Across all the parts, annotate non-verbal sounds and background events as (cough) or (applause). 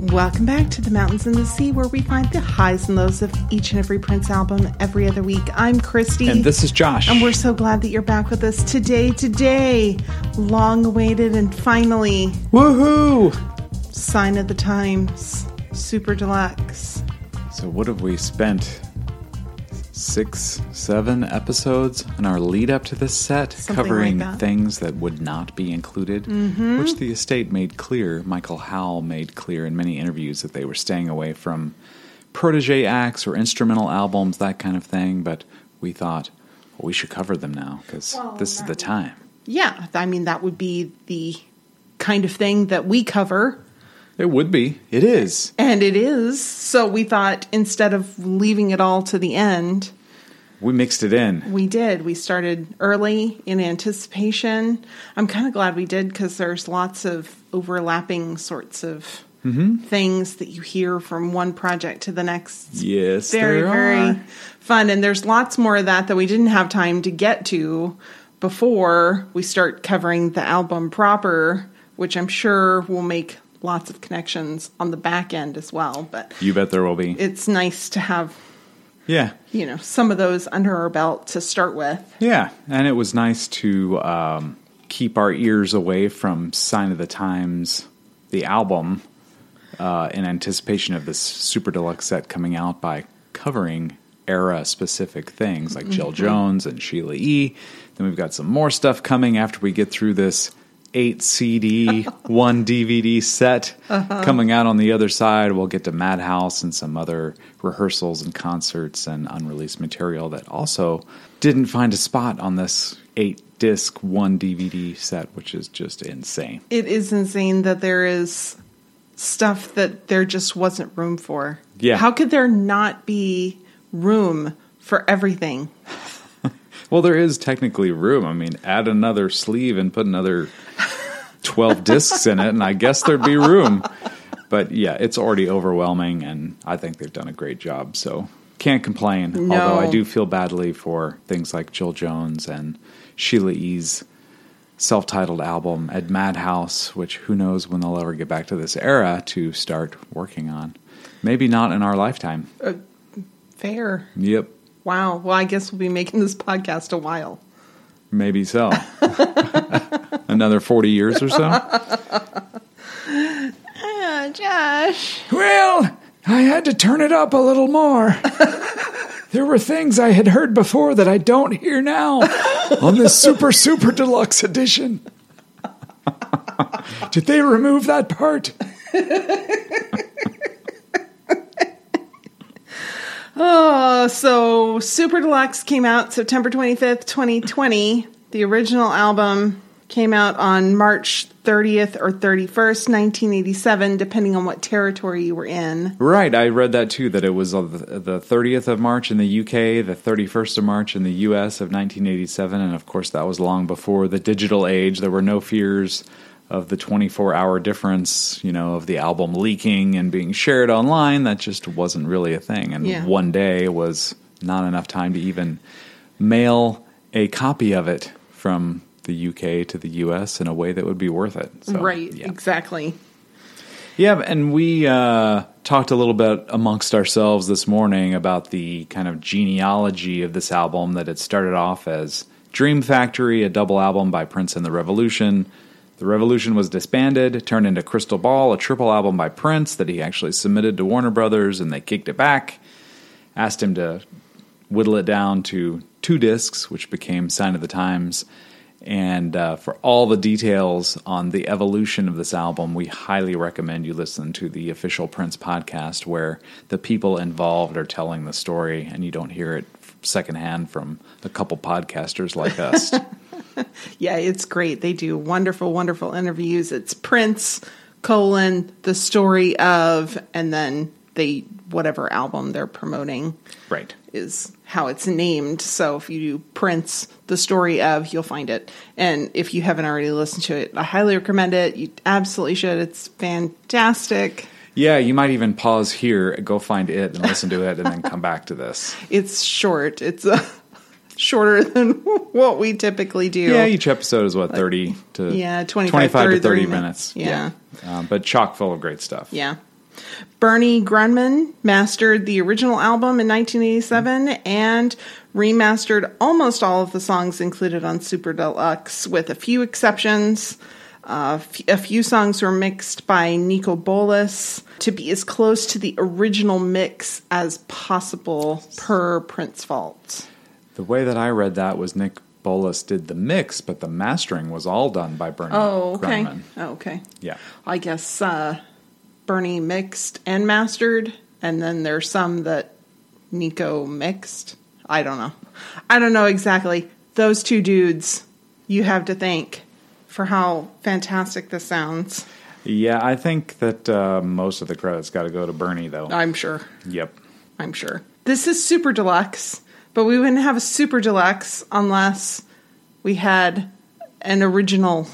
Welcome back to the Mountains and the Sea, where we find the highs and lows of each and every Prince album every other week. I'm Christy. And this is Josh. And we're so glad that you're back with us today. Today, long awaited and finally, Woohoo! sign of the times, super deluxe. So, what have we spent? Six, seven episodes in our lead up to this set, Something covering like that. things that would not be included, Mm-hmm. which the estate made clear. Michael Howe made clear in many interviews that they were staying away from protege acts or instrumental albums, that kind of thing. But we thought, well, we should cover them now because Well, this is the time. Yeah, I mean, that would be the kind of thing that we cover. It would be. It is. And it is. So we thought instead of leaving it all to the end, We mixed it in. we did. We started early in anticipation. I'm kind of glad we did because there's lots of overlapping sorts of Mm-hmm. things that you hear from one project to the next. Yes, very, very fun. And there's lots more of that that we didn't have time to get to before we start covering the album proper, which I'm sure will make lots of connections on the back end as well. But You bet there will be. it's nice to have, yeah. you know, some of those under our belt to start with. Yeah, and it was nice to um, keep our ears away from Sign of the Times, the album, uh, in anticipation of this super deluxe set coming out by covering era specific things like Jill Jones and Sheila E. Then we've got some more stuff coming after we get through this eight CD, one DVD set uh-huh. coming out on the other side. We'll get to Madhouse and some other rehearsals and concerts and unreleased material that also didn't find a spot on this eight disc, one DVD set, which is just insane. It is insane that there is stuff that there just wasn't room for. Yeah. How could there not be room for everything? (laughs) Well, there is technically room. I mean, add another sleeve and put another 12 discs in it, and I guess there'd be room. But yeah, it's already overwhelming, and I think they've done a great job. So can't complain. No. Although I do feel badly for things like Jill Jones and Sheila E.'s self titled album at Madhouse, which who knows when they'll ever get back to this era to start working on. Maybe not in our lifetime. Uh, fair. Yep. Wow. Well, I guess we'll be making this podcast a while. Maybe so. (laughs) Another 40 years or so. Ah, Josh. Well, I had to turn it up a little more. there were things I had heard before that I don't hear now on this super, super deluxe edition. Did they remove that part? Oh, so Super Deluxe came out September 25th, 2020. The original album came out on March 30th or 31st, 1987, depending on what territory you were in. Right, I read that too. That it was the the 30th of March in the UK, the 31st of March in the US of 1987, and of course that was long before the digital age. There were no fears of the 24 hour difference, you know, of the album leaking and being shared online. That just wasn't really a thing. And Yeah. one day was not enough time to even mail a copy of it from the UK to the US in a way that would be worth it. So, right, yeah. exactly. Yeah, and we uh, talked a little bit amongst ourselves this morning about the kind of genealogy of this album. That it started off as Dream Factory, a double album by Prince and the Revolution. The Revolution was disbanded, turned into Crystal Ball, a triple album by Prince that he actually submitted to Warner Brothers, and they kicked it back. Asked him to whittle it down to two discs, which became Sign of the Times. And uh, for all the details on the evolution of this album, we highly recommend you listen to the official Prince podcast, where the people involved are telling the story, and you don't hear it secondhand from a couple podcasters like us. (laughs) Yeah, it's great. They do wonderful, wonderful interviews. It's Prince, colon, the story of, and then they, whatever album they're promoting. right. is how it's named. So if you do Prince, the story of, you'll find it. And if you haven't already listened to it, I highly recommend it. You absolutely should. It's fantastic. Yeah, you might even pause here, go find it, and listen to it, and then come back to this. (laughs) It's short. It's uh, (laughs) shorter than (laughs) what we typically do. Yeah, each episode is what thirty to Yeah, 25, 25 to 30 thirty minutes. minutes. Yeah. Um, but chock full of great stuff. Yeah. Bernie Grundman mastered the original album in 1987 and remastered almost all of the songs included on Super Deluxe, with a few exceptions. Uh, f- a few songs were mixed by Niko Bolas to be as close to the original mix as possible per Prince Vault. The way that I read that was Nick Bolas did the mix, but the mastering was all done by Bernie Oh, okay. Oh, okay. Yeah. I guess uh, Bernie mixed and mastered, and then there's some that Niko mixed. I don't know. I don't know exactly. Those two dudes you have to thank for how fantastic this sounds. Yeah, I think that uh, most of the credits got to go to Bernie, though. I'm sure. yep. I'm sure. This is super deluxe, but we wouldn't have a super deluxe unless we had an original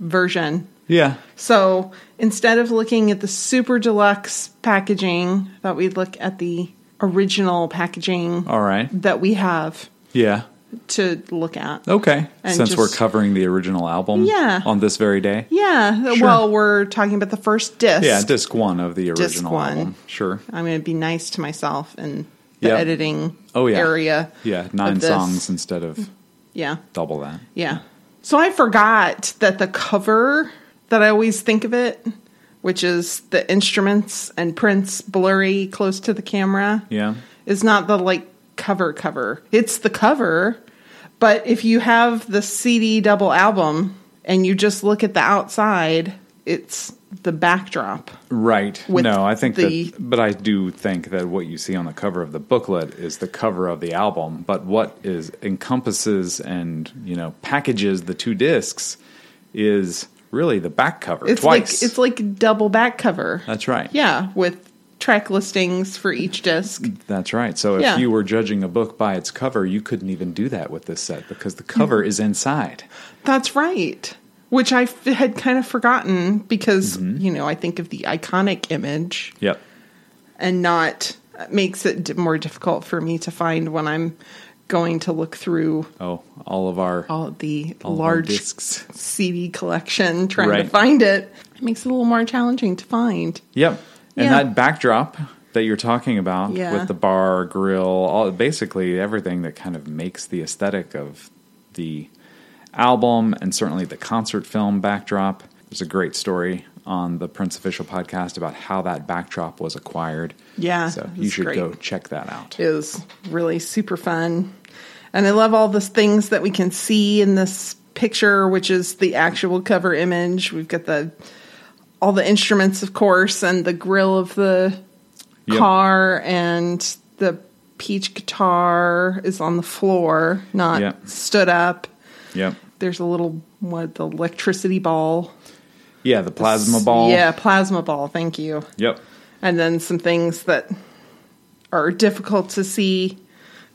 version Yeah. So instead of looking at the super deluxe packaging, I thought we'd look at the original packaging All right. that we have Yeah. To look at. Okay. And Since we're covering the original album Yeah. on this very day. Yeah, Sure. well, we're talking about the first disc. Yeah, disc one of the Disc original one. album. Sure. I'm going to be nice to myself and the Yep. editing Oh, yeah. area. Yeah, nine songs instead of Yeah. double that. Yeah. So I forgot that the cover that I always think of it, which is the instruments and Prince blurry close to the camera, Yeah. is not the like cover cover. It's the cover, but if you have the CD double album and you just look at the outside, it's the backdrop. Right. No, I think the- that, but I do think that what you see on the cover of the booklet is the cover of the album. But what is encompasses and you know packages the two discs is really the back cover It's twice. like it's like double back cover. That's right. Yeah, with track listings for each disc. That's right. So if Yeah. you were judging a book by its cover, you couldn't even do that with this set because the cover is inside. That's right. Which I f- had kind of forgotten because, Mm-hmm. you know, I think of the iconic image Yep. and not makes it d- more difficult for me to find when I'm going to look through Oh, all of our all the all large discs. CD collection trying to find it. It makes it a little more challenging to find. Yep. And Yeah. that backdrop that you're talking about Yeah. with the bar, grill, all basically everything that kind of makes the aesthetic of the album and certainly the concert film backdrop. There's a great story on the Prince Official podcast about how that backdrop was acquired. Yeah, So you should great. go check that out. is really super fun. And I love all the things that we can see in this picture, which is the actual cover image. We've got the all the instruments, of course, and the grill of the Yep. car, and the peach guitar is on the floor, not Yep. stood up. Yep. There's a little what the electricity ball, Yeah, the plasma ball. Yeah, plasma ball. Thank you Yep. and then some things that are difficult to see,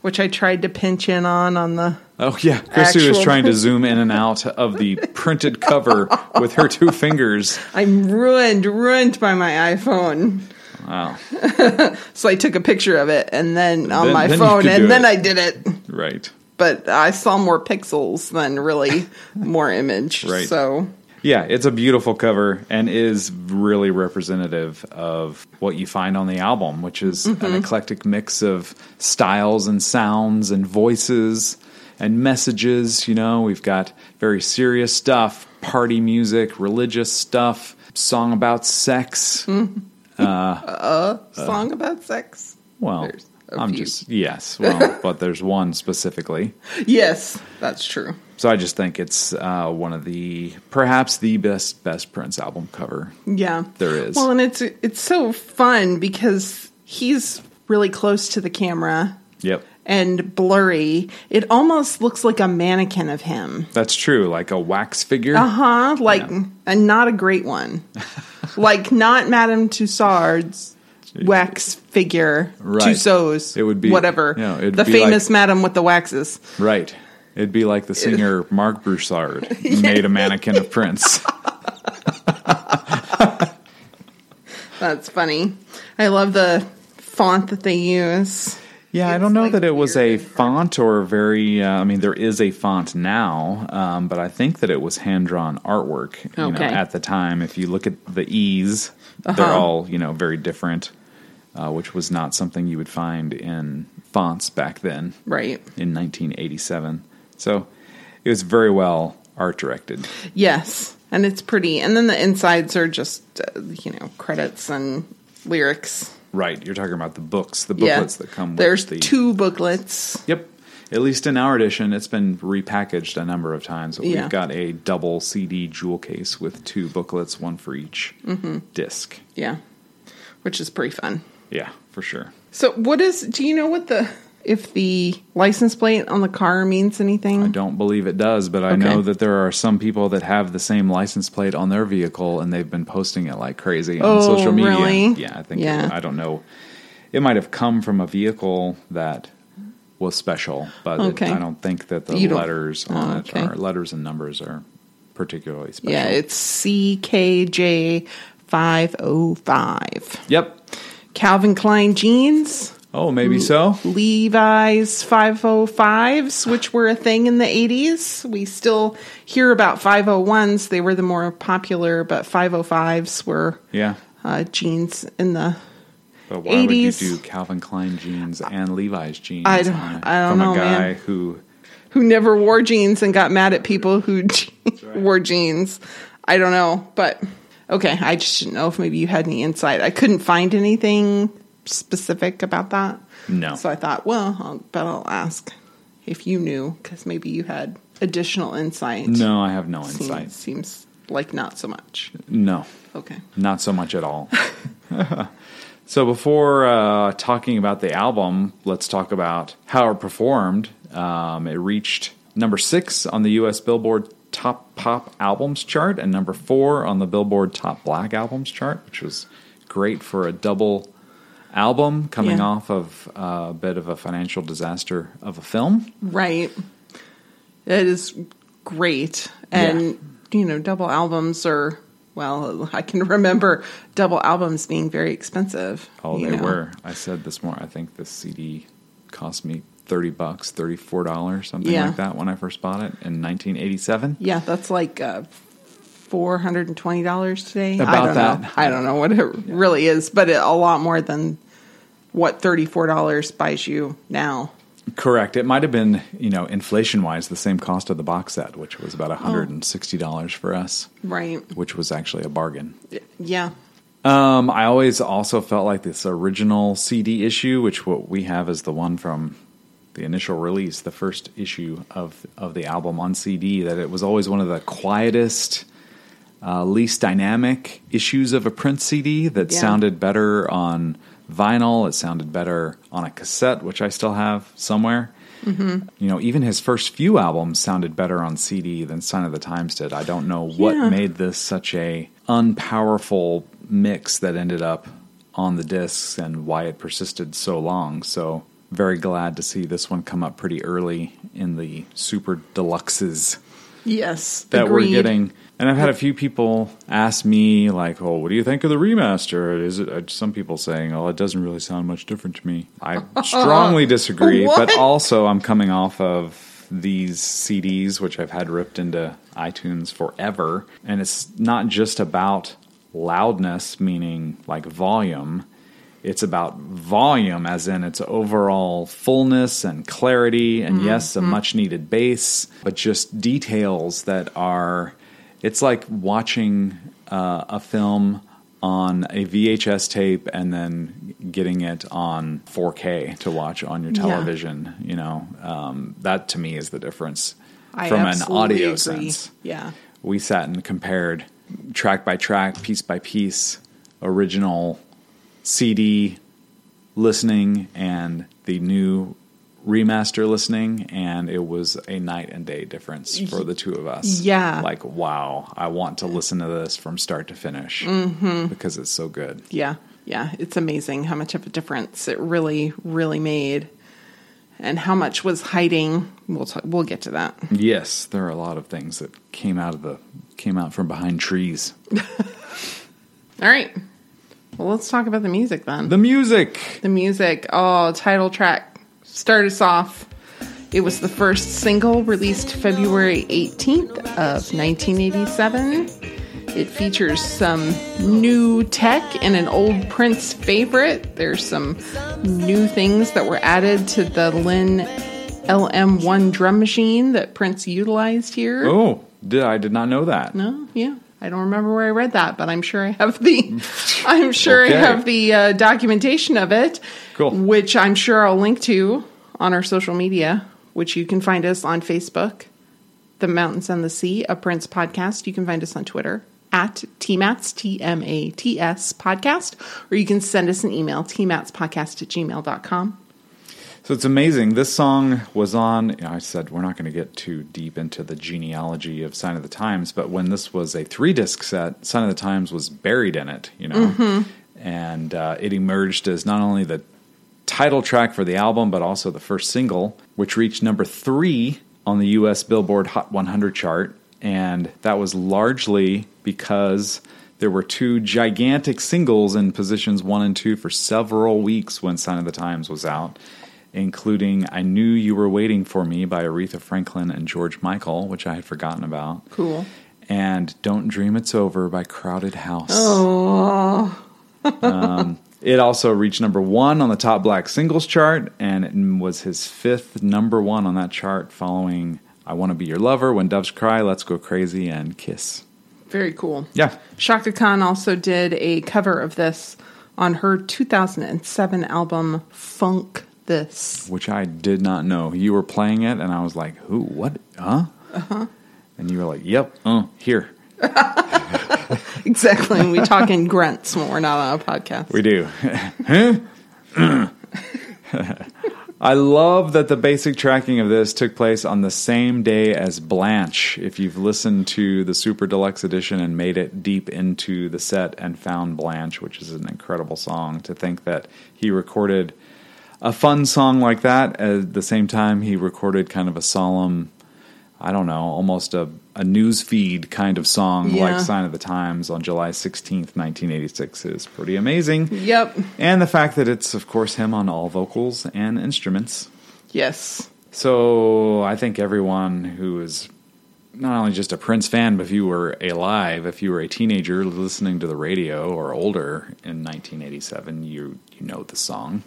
which I tried to pinch in on on the. Oh yeah, Christy was trying to (laughs) zoom in and out of the printed cover with her two fingers. I'm ruined, ruined by my iPhone. Wow. (laughs) So I took a picture of it and then on Then- my then phone, and then it. I did it. Right. But I saw more pixels than really (laughs) more image. Right. So Yeah, it's a beautiful cover and is really representative of what you find on the album, which is an mm-hmm. eclectic mix of styles and sounds and voices and messages. You know, we've got very serious stuff, party music, religious stuff, song about sex. Mm-hmm. Uh, (laughs) uh, song about sex. Well, There's I'm few. just, yes, well, but there's one specifically. (laughs) Yes, that's true. So I just think it's uh, one of the, perhaps the best, best Prince album cover Yeah, there is. Well, and it's it's so fun because he's really close to the camera Yep. and blurry. It almost looks like a mannequin of him. That's true, like a wax figure. Uh huh. Like, Yeah. and not a great one. (laughs) like, not Madame Tussauds wax figure. Right. Tussauds. It would be- whatever. yeah, it'd the famous like- Madame with the waxes. Right. It'd be like the singer (laughs) Marc Broussard (laughs) made a mannequin of Prince. (laughs) That's funny. I love the font that they use. Yeah, I don't know like, that it was a font or very. Uh, I mean, there is a font now, um, but I think that it was hand drawn artwork. You know, Okay. at the time, if you look at the E's, they're Uh-huh. all you know very different, uh, which was not something you would find in fonts back then Right. in 1987. So it was very well art directed. Yes, and it's pretty. And then the insides are just uh, you know credits and lyrics. Right, you're talking about the books, the Yeah. booklets that come with There's the two booklets. Yep. At least in our edition, it's been repackaged a number of times. We've got a double CD jewel case with two booklets, one for each Mm-hmm. disc. Yeah, which is pretty fun. Yeah, for sure. So, what is? Do you know what the if the license plate on the car means anything? I don't believe it does, but I Okay. know that there are some people that have the same license plate on their vehicle and they've been posting it like crazy on Oh, social media. really? Yeah, I think Yeah. I don't know. It might have come from a vehicle that was special, but it- I don't think that the You letters on Oh, it okay. are letters and numbers are particularly special. Yeah, it's CKJ five oh five. Yep. Calvin Klein jeans. Oh, maybe so. Levi's 505s, which were a thing in the 80s. We still hear about 501s. They were the more popular, but 505s were Yeah. uh, jeans in the. But why would you do Calvin Klein jeans and Levi's jeans? I don't- on I don't from know, a guy man. who Who never wore jeans and got mad at people who (laughs) wore jeans. I don't know, but okay. I just didn't know if maybe you had any insight. I couldn't find anything specific about that. No. So I thought, well, I'll, but I'll ask if you knew because maybe you had additional insight. No, I have no Seems, insight. seems like not so much. No, Okay. not so much at all. (laughs) so before uh, talking about the album, let's talk about how it performed. Um, it reached number six on the U.S. Billboard Top Pop Albums chart and number four on the Billboard Top Black Albums chart, which was great for a double album coming Yeah. off of a bit of a financial disaster of a film. Right. It is great. And, you know, double albums are, well, I can remember double albums being very expensive. Oh, they know. were. I said this morning. I think the CD cost me thirty bucks, thirty four dollars, something Yeah. like that when I first bought it in nineteen eighty seven. Yeah, that's like uh, four hundred and twenty dollars today. I About don't that. know. I don't know what it really is, but it, a lot more than what thirty four dollars buys you now. Correct. It might have been, you know, inflation wise, the same cost of the box set, which was about hundred and sixty dollars for us, Right? which was actually a bargain. Yeah. Um, I always also felt like this original CD issue, which what we have is the one from the initial release, the first issue of of the album on CD, that it was always one of the quietest, uh, least dynamic issues of a Prince CD that Yeah. sounded better on vinyl. It sounded better on a cassette, which I still have somewhere. Mm-hmm. You know, even his first few albums sounded better on CD than Sign of the Times did. I don't know what Yeah. made this such a unpowerful mix that ended up on the discs and why it persisted so long. So very glad to see this one come up pretty early in the super deluxes Yes. that agreed. we're getting. And I've had a few people ask me, like, "Oh, what do you think of the remaster?" Is it uh, some people saying, "Oh, it doesn't really sound much different to me." I (laughs) strongly disagree, but also I'm coming off of these CDs, which I've had ripped into iTunes forever, and it's not just about loudness, meaning like volume. It's about volume, as in its overall fullness and clarity, and yes, a much needed bass, but just details that are. It's like watching uh, a film on a VHS tape and then getting it on 4K to watch on your Yeah. television. You know, um, that to me is the difference I from an audio agree. sense Yeah. we sat and compared track by track, piece by piece, original CD listening and the new remaster listening, and it was a night and day difference for the two of us. Yeah. Like, wow, I want to listen to this from start to finish mm-hmm. because it's so good. Yeah. Yeah. It's amazing how much of a difference it really, really made. And how much was hiding. We'll talk, we'll get to that. Yes, there are a lot of things that came out of the came out from behind trees. (laughs) All right. Well, let's talk about the music then. The music. The music. Oh, title track start us off. It was the first single released February 18th of 1987. It features some new tech and an old Prince favorite. There's some new things that were added to the Linn LM1 drum machine that Prince utilized here. Oh, did I did not know that. No, yeah. I don't remember where I read that, but I'm sure I have the (laughs) I'm sure Okay. I have the uh, documentation of it, Cool. which I'm sure I'll link to on our social media, which you can find us on Facebook, The Mountains and the Sea, a Prince podcast. You can find us on Twitter at TMATS, T M A T S podcast, or you can send us an email, tmatspodcast at gmail.com. So it's amazing. This song was on. I said we're not going to get too deep into the genealogy of Sign of the Times, but when this was a three disc set, Sign of the Times was buried in it, you know, and uh, it emerged as not only the title track for the album, but also the first single, which reached number three on the U.S. Billboard Hot 100 chart, and that was largely because. There were two gigantic singles in positions one and two for several weeks when Sign of the Times was out including I Knew You Were Waiting for Me by Aretha Franklin and George Michael, which I had forgotten about. Cool. And Don't Dream It's Over by Crowded House. Oh, (laughs) Um, it also reached number one on the top black singles chart, and it was his fifth number one on that chart, following I Want to Be Your Lover, When Doves Cry, Let's Go Crazy, and Kiss. very cool. Yeah. Chaka Khan also did a cover of this on her 2007 album Funk This. Which I did not know. You were playing it, and I was like, who? What? Huh? Uh-huh. And you were like, yep, uh, here. (laughs) Exactly. And we talk in grunts when we're not on a podcast. We do. (laughs) I love that the basic tracking of this took place on the same day as Blanche. If you've listened to the Super Deluxe Edition and made it deep into the set and found Blanche, which is an incredible song, to think that he recorded a fun song like that at the same time he recorded kind of a solemn, I don't know, almost a, a news feed kind of song Yeah. like Sign of the Times on July 16th, 1986 is pretty amazing. Yep. And the fact that it's, of course, him on all vocals and instruments. Yes. So I think everyone who is not only just a Prince fan, but if you were alive, if you were a teenager listening to the radio or older in 1987, you you know the song.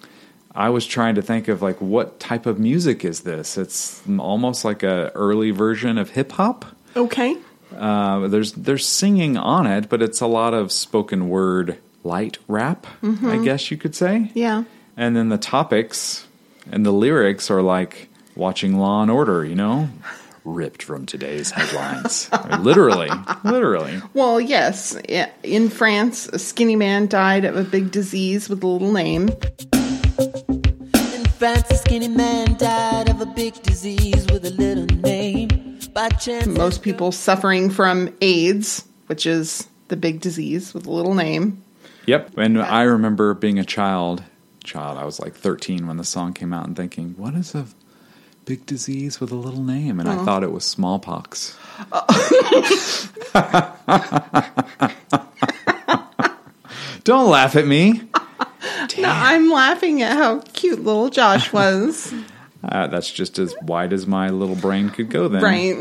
I was trying to think of like what type of music is this? It's almost like a early version of hip hop. Okay. Uh, there's there's singing on it, but it's a lot of spoken word light rap, I guess you could say. Yeah. And then the topics and the lyrics are like watching Law and Order, you know? Ripped from today's headlines. (laughs) literally, literally. Well, yes. In France, a skinny man died of a big disease with a little name. In France, a skinny man died of a big disease with a little name. By chance, Most people suffering from AIDS, which is the big disease with a little name. Yep. And I remember being a child, child, I was like 13 when the song came out and thinking, what is a big disease with a little name? And I uh-huh. thought it was smallpox. (laughs) (laughs) Don't laugh at me. No, I'm laughing at how cute little Josh (laughs) was. Uh, that's just as wide as my little brain could go then. Right.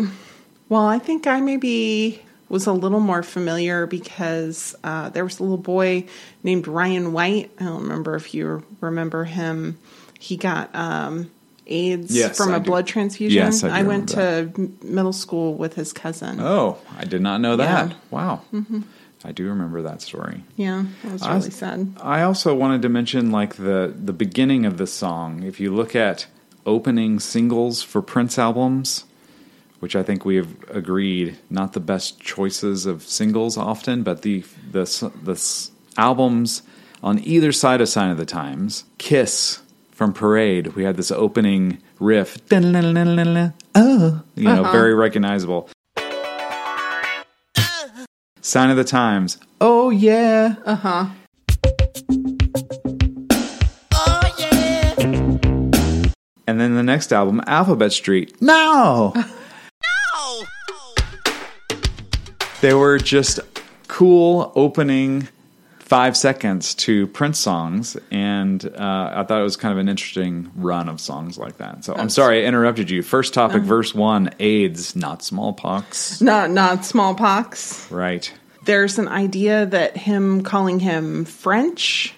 Well, I think I maybe was a little more familiar because uh, there was a little boy named Ryan White. I don't remember if you remember him. He got um, AIDS Yes, from I a do. blood transfusion. Yes, I do went remember to middle school with his cousin. Oh, I did not know that. Yeah. Wow. I do remember that story. Yeah, that was I really was- sad. I also wanted to mention like the the beginning of the song. If you look at opening singles for Prince albums, which I think we have agreed not the best choices of singles often, but the the the albums on either side of Sign of the Times. Kiss from Parade, we had this opening riff. Oh, you know, Uh-huh. very recognizable. Sign of the Times. Oh yeah. Uh huh. oh yeah. And then the next album, Alphabet Street. No! (laughs) no! they were just cool opening five seconds to Prince songs, and uh, I thought it was kind of an interesting run of songs like that. So I'm sorry I interrupted you. First topic, verse one: AIDS, not smallpox. Not not smallpox. Right. There's an idea that him calling him French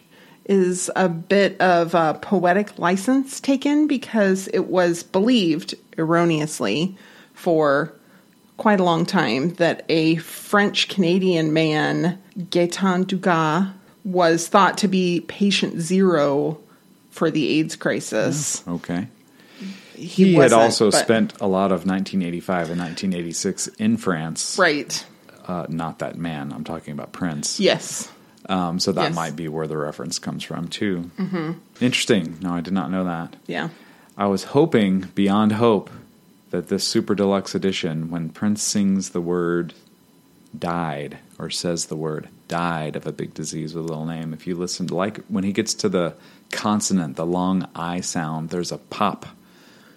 is a bit of a poetic license taken because it was believed erroneously for quite a long time that a French Canadian man, Gaetan Dugas, was thought to be patient zero for the AIDS crisis. Okay. He, He, had also but- spent a lot of 1985 and 1986 in France. right. Uh, not that man. I'm talking about Prince. Yes. Um, so that Yes. might be where the reference comes from too. Mm-hmm. Interesting. No, I did not know that. Yeah. I was hoping beyond hope that this super deluxe edition, when Prince sings the word died or says the word died of a big disease with a little name, if you listen, like when he gets to the consonant, the long I sound, there's a pop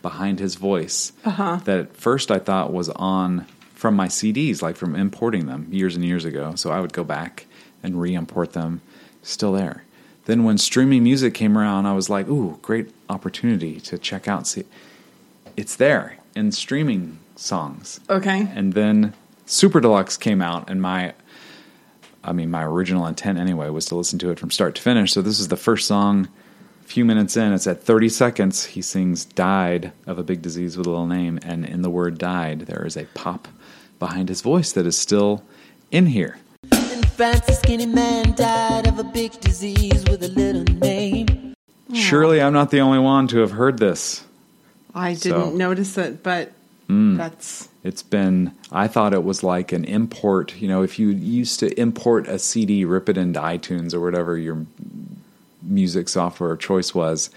behind his voice uh-huh. that at first I thought was on from my CDs, like from importing them years and years ago. So I would go back and re import them, still there. Then when streaming music came around, I was like, ooh, great opportunity to check out. See, it's there in streaming songs. Okay. And then Super Deluxe came out, and my, I mean, my original intent anyway was to listen to it from start to finish. So this is the first song. A few minutes in, it's at 30 seconds. He sings "Died of a big disease with a little name," and in the word "died," there is a pop behind his voice that is still in here. In France, a skinny man died of a big disease with a little name. Surely, I'm not the only one to have heard this. I didn't So- Mm. notice it, but that's It's been, I thought it was like an import. You know, if you used to import a CD, rip it into iTunes or whatever your music software of choice was,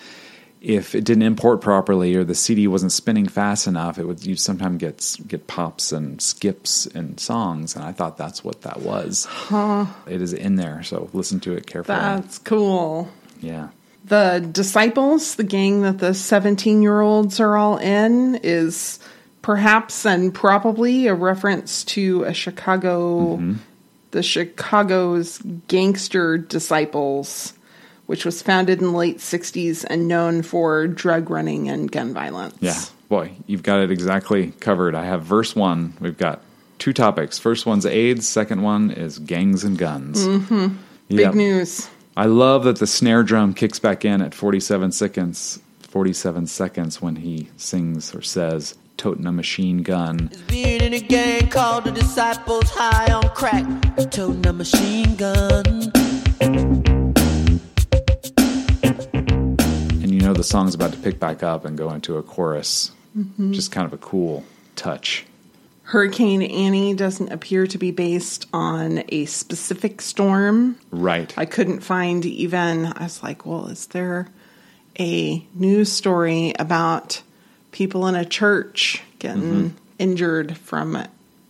if it didn't import properly or the CD wasn't spinning fast enough, it would you sometimes get get pops and skips and songs, and I thought that's what that was. It is in there, so listen to it carefully. that's cool. yeah, The disciples, the gang that the 17 year olds are all in, is perhaps and probably a reference to a Chicago, Mm-hmm. the Chicago's gangster disciples, which was founded in the late 60s and known for drug running and gun violence. yeah, boy, you've got it exactly covered. I have verse one. We've got two topics. First one's AIDS. Second one is gangs and guns. Mm-hmm. Big news. I love that the snare drum kicks back in at 47 seconds. 47 seconds when he sings or says, "Toting a machine gun." It's being in a gang called the Disciples High on Crack. Toting a machine gun. And you know the song's about to pick back up and go into a chorus. Mm-hmm. Just kind of a cool touch. Hurricane Annie doesn't appear to be based on a specific storm. Right. I couldn't find even, I was like, well, is there a news story about people in a church getting Mm-hmm. injured from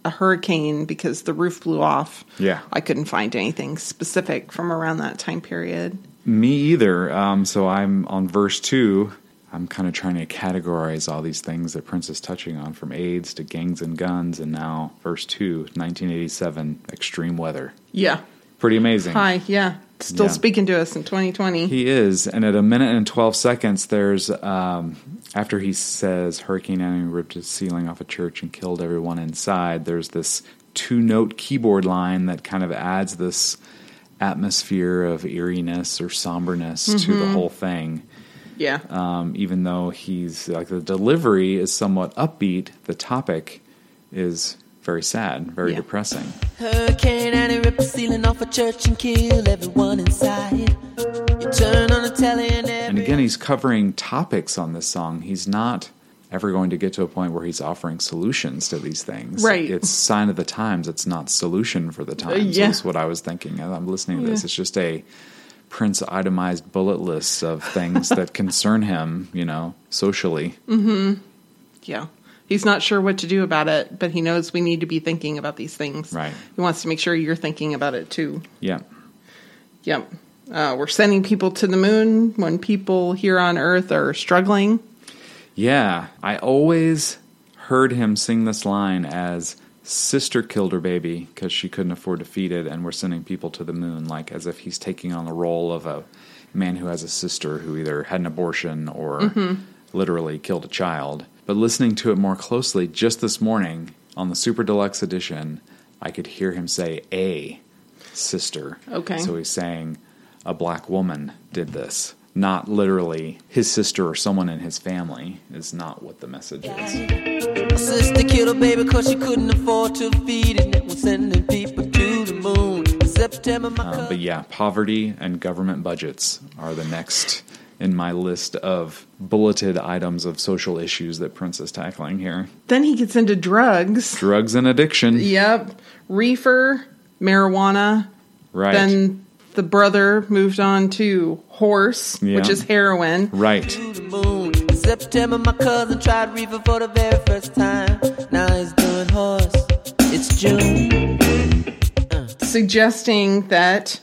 a hurricane because the roof blew off? Yeah. I couldn't find anything specific from around that time period. Me either. Um, so I'm on verse two. I'm kind of trying to categorize all these things that Prince is touching on, from AIDS to gangs and guns, and now verse two, 1987, extreme weather. Yeah. Pretty amazing. Hi. Yeah. Still Yeah. speaking to us in 2020. He is, and at a minute and twelve seconds, there's um, after he says Hurricane Annie ripped his ceiling off a church and killed everyone inside. There's this two-note keyboard line that kind of adds this atmosphere of eeriness or somberness to the whole thing. Yeah. Um, even though he's like the delivery is somewhat upbeat, the topic is very sad, very Yeah. depressing. Hurricane Annie ripped the ceiling off a church and killed everyone inside. You turn on the telly and every And again, he's covering topics on this song. He's not ever going to get to a point where he's offering solutions to these things. Right. It's sign of the times. It's not solution for the times. yeah. That's what I was thinking I'm listening to this. It's just a Prince itemized bullet lists of things that concern him, you know, socially. Mm-hmm. Yeah. He's not sure what to do about it, but he knows we need to be thinking about these things. Right. He wants to make sure you're thinking about it too. Yeah. Yep. Uh, we're sending people to the moon when people here on Earth are struggling. Yeah. I always heard him sing this line as sister killed her baby because she couldn't afford to feed it, and we're sending people to the moon, like as if he's taking on the role of a man who has a sister who either had an abortion or mm-hmm. literally killed a child. But listening to it more closely, just this morning on the Super Deluxe edition, I could hear him say a sister. Okay. So he's saying a black woman did this. Not literally his sister or someone in his family is not what the message is. My sister killed her baby cause she couldn't afford to feed it. We're sending people to the moon. September, my Um, but yeah, poverty and government budgets are the next in my list of bulleted items of social issues that Prince is tackling here. Then he gets into drugs. Drugs and addiction. Yep. Reefer, marijuana. Right. Then the brother moved on to horse, Yeah. which is heroin. right. to the moon. In September, my cousin tried reefer for the very first time. Now he's doing horse. It's June. suggesting that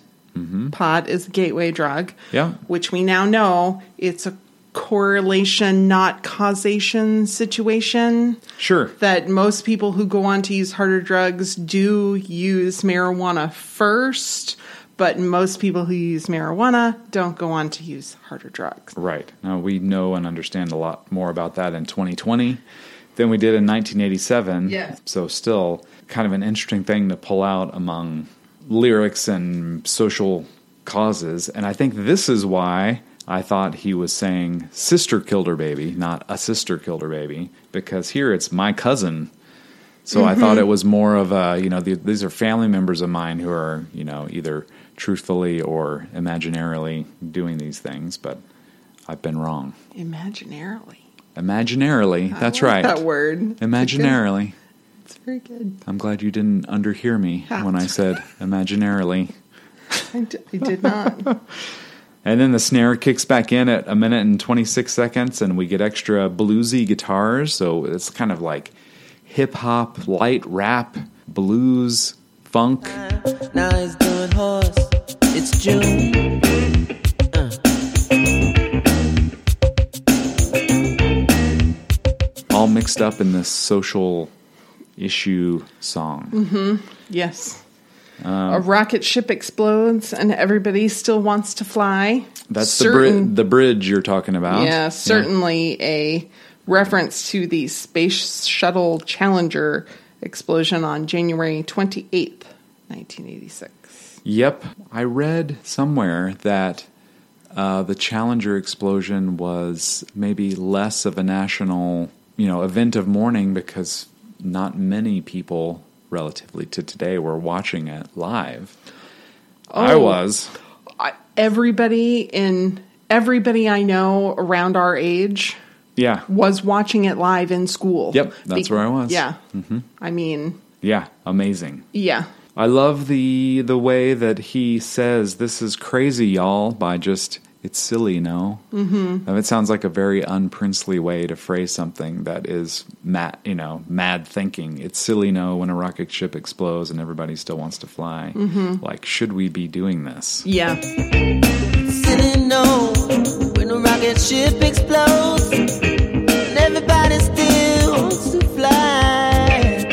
pot is a gateway drug. Mm-hmm. Yeah. Which we now know it's a correlation, not causation situation. Sure. That most people who go on to use harder drugs do use marijuana first, but most people who use marijuana don't go on to use harder drugs. Right. Now we know and understand a lot more about that in 2020 than we did in 1987. Yes. So still kind of an interesting thing to pull out among lyrics and social causes. And I think this is why I thought he was saying sister killed her baby, not a sister killed her baby, because here it's my cousin. So I thought it mm-hmm. was more of a, you know, the, these are family members of mine who are, you know, either truthfully or imaginarily doing these things, but I've been wrong. Imaginarily. Imaginarily, that's I like right. That word. Imaginarily. It's very good. I'm glad you didn't underhear me when I said imaginarily. I d- I did not. (laughs) And then the snare kicks back in at a minute and 26 seconds, and we get extra bluesy guitars. So it's kind of like hip hop, light rap, blues, funk. Uh, now he's doing horse. It's June. Uh. all mixed up in this social issue song. Mm-hmm. yes. Um, a rocket ship explodes and everybody still wants to fly. That's the, bri- the bridge you're talking about. Yeah, certainly a reference to the Space Shuttle Challenger explosion on January 28th, 1986. Yep. I read somewhere that uh, the Challenger explosion was maybe less of a national, you know, event of mourning because not many people, relatively to today, were watching it live. I Oh. was. I, everybody in everybody I know around our age Yeah. was watching it live in school. Yep, that's where I was. Yeah. I mean, Yeah. Amazing. yeah. I love the the way that he says this is crazy, y'all, by just it's silly, no. Mm-hmm. It sounds like a very unprincely way to phrase something that is mad, you know, mad thinking. It's silly, no, when a rocket ship explodes and everybody still wants to fly. Like, should we be doing this? Yeah. Silly no, when a rocket ship explodes, and everybody still wants to fly.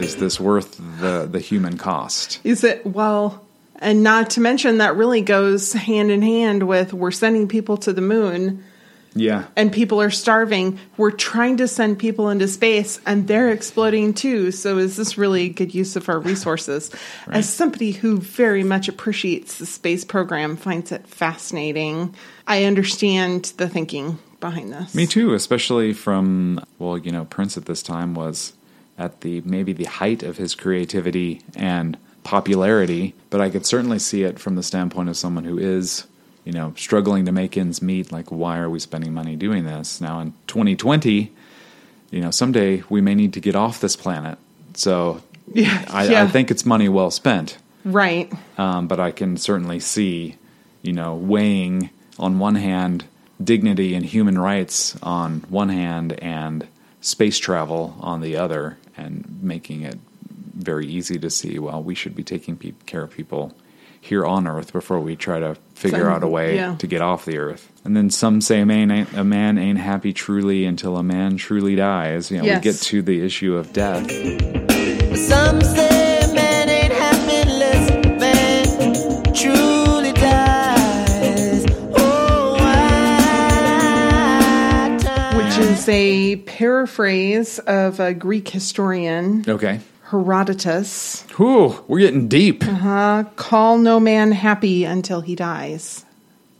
Is this worth the the human cost? Is it well and not to mention that really goes hand in hand with we're sending people to the moon Yeah, and people are starving. We're trying to send people into space and they're exploding too. So is this really good use of our resources? As somebody who very much appreciates the space program, finds it fascinating. I understand the thinking behind this. Me too, especially from well, you know, Prince at this time was at the maybe the height of his creativity and popularity, but I could certainly see it from the standpoint of someone who is, you know, struggling to make ends meet like why are we spending money doing this? Now in 2020, you know, someday we may need to get off this planet. So (laughs) Yeah, I, yeah. I think it's money well spent. Right. Um, but I can certainly see, you know, weighing on one hand dignity and human rights on one hand and space travel on the other, and making it very easy to see. Well, we should be taking pe- care of people here on Earth before we try to figure Some- out a way yeah. to get off the Earth. And then some say a man ain't, a man ain't happy truly until a man truly dies. You know, Yes. we get to the issue of death. But some say man ain't happy unless man truly dies. Oh, which is a paraphrase of a Greek historian, Okay. Herodotus. Whew, we're getting deep. Uh, huh. call no man happy until he dies.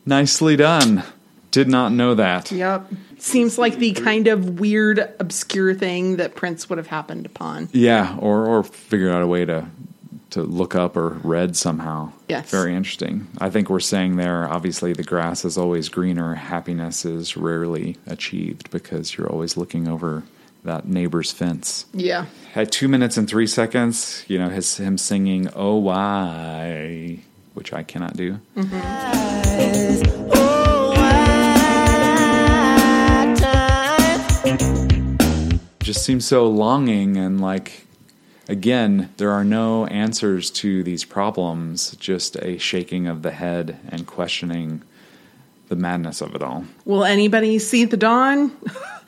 Nicely done. Did not know that. Yep. Seems like the kind of weird, obscure thing that Prince would have happened upon. Yeah, or or figured out a way to to look up or read somehow. Yes. Very interesting. I think we're saying there obviously the grass is always greener, happiness is rarely achieved because you're always looking over that neighbor's fence. Yeah. At 2 minutes and 3 seconds, you know, his him singing "Oh why," which I cannot do. Oh, why just seems so longing and like again there are no answers to these problems just a shaking of the head and questioning the madness of it all Will anybody see the dawn? (laughs)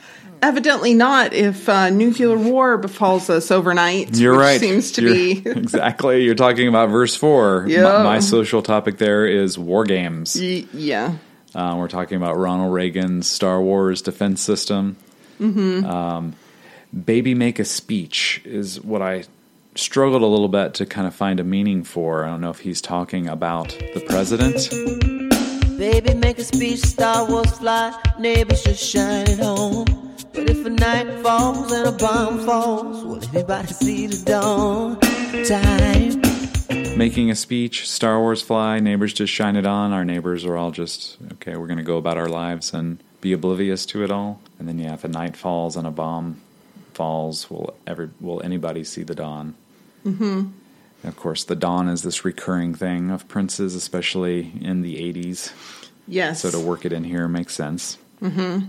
Evidently not if uh, nuclear war befalls us overnight. you're which right Seems to You're- be. (laughs) exactly you're talking about verse 4 Yeah. my, my social topic there is war games Y- yeah. Uh, we're talking about Ronald Reagan's Star Wars defense system. Um, Baby Make a Speech is what I struggled a little bit to kind of find a meaning for. I don't know if he's talking about the president. Baby, make a speech, Star Wars fly, neighbors just shine at home. But if a night falls and a bomb falls, will anybody see the dawn? Time. Making a speech, Star Wars fly, neighbors just shine it on. Our neighbors are all just, okay, we're going to go about our lives and be oblivious to it all. And then, yeah, if a night falls and a bomb falls, will ever will anybody see the dawn? Mm-hmm. Of course, the dawn is this recurring thing of Prince's, especially in the 80s. Yes. So to work it in here makes sense. Mm-hmm.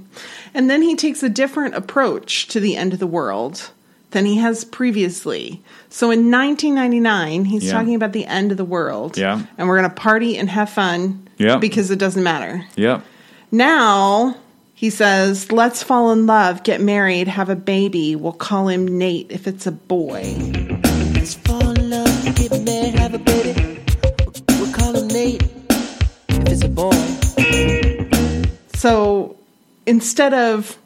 And then he takes a different approach to the end of the world than he has previously. So in 1999, he's Yeah. talking about the end of the world. Yeah. And we're going to party and have fun. Yeah. Because it doesn't matter. Yep. Now, he says, let's fall in love, get married, have a baby. We'll call him Nate if it's a boy. Let's fall in love, get married, have a baby. We'll call him Nate if it's a boy. So instead of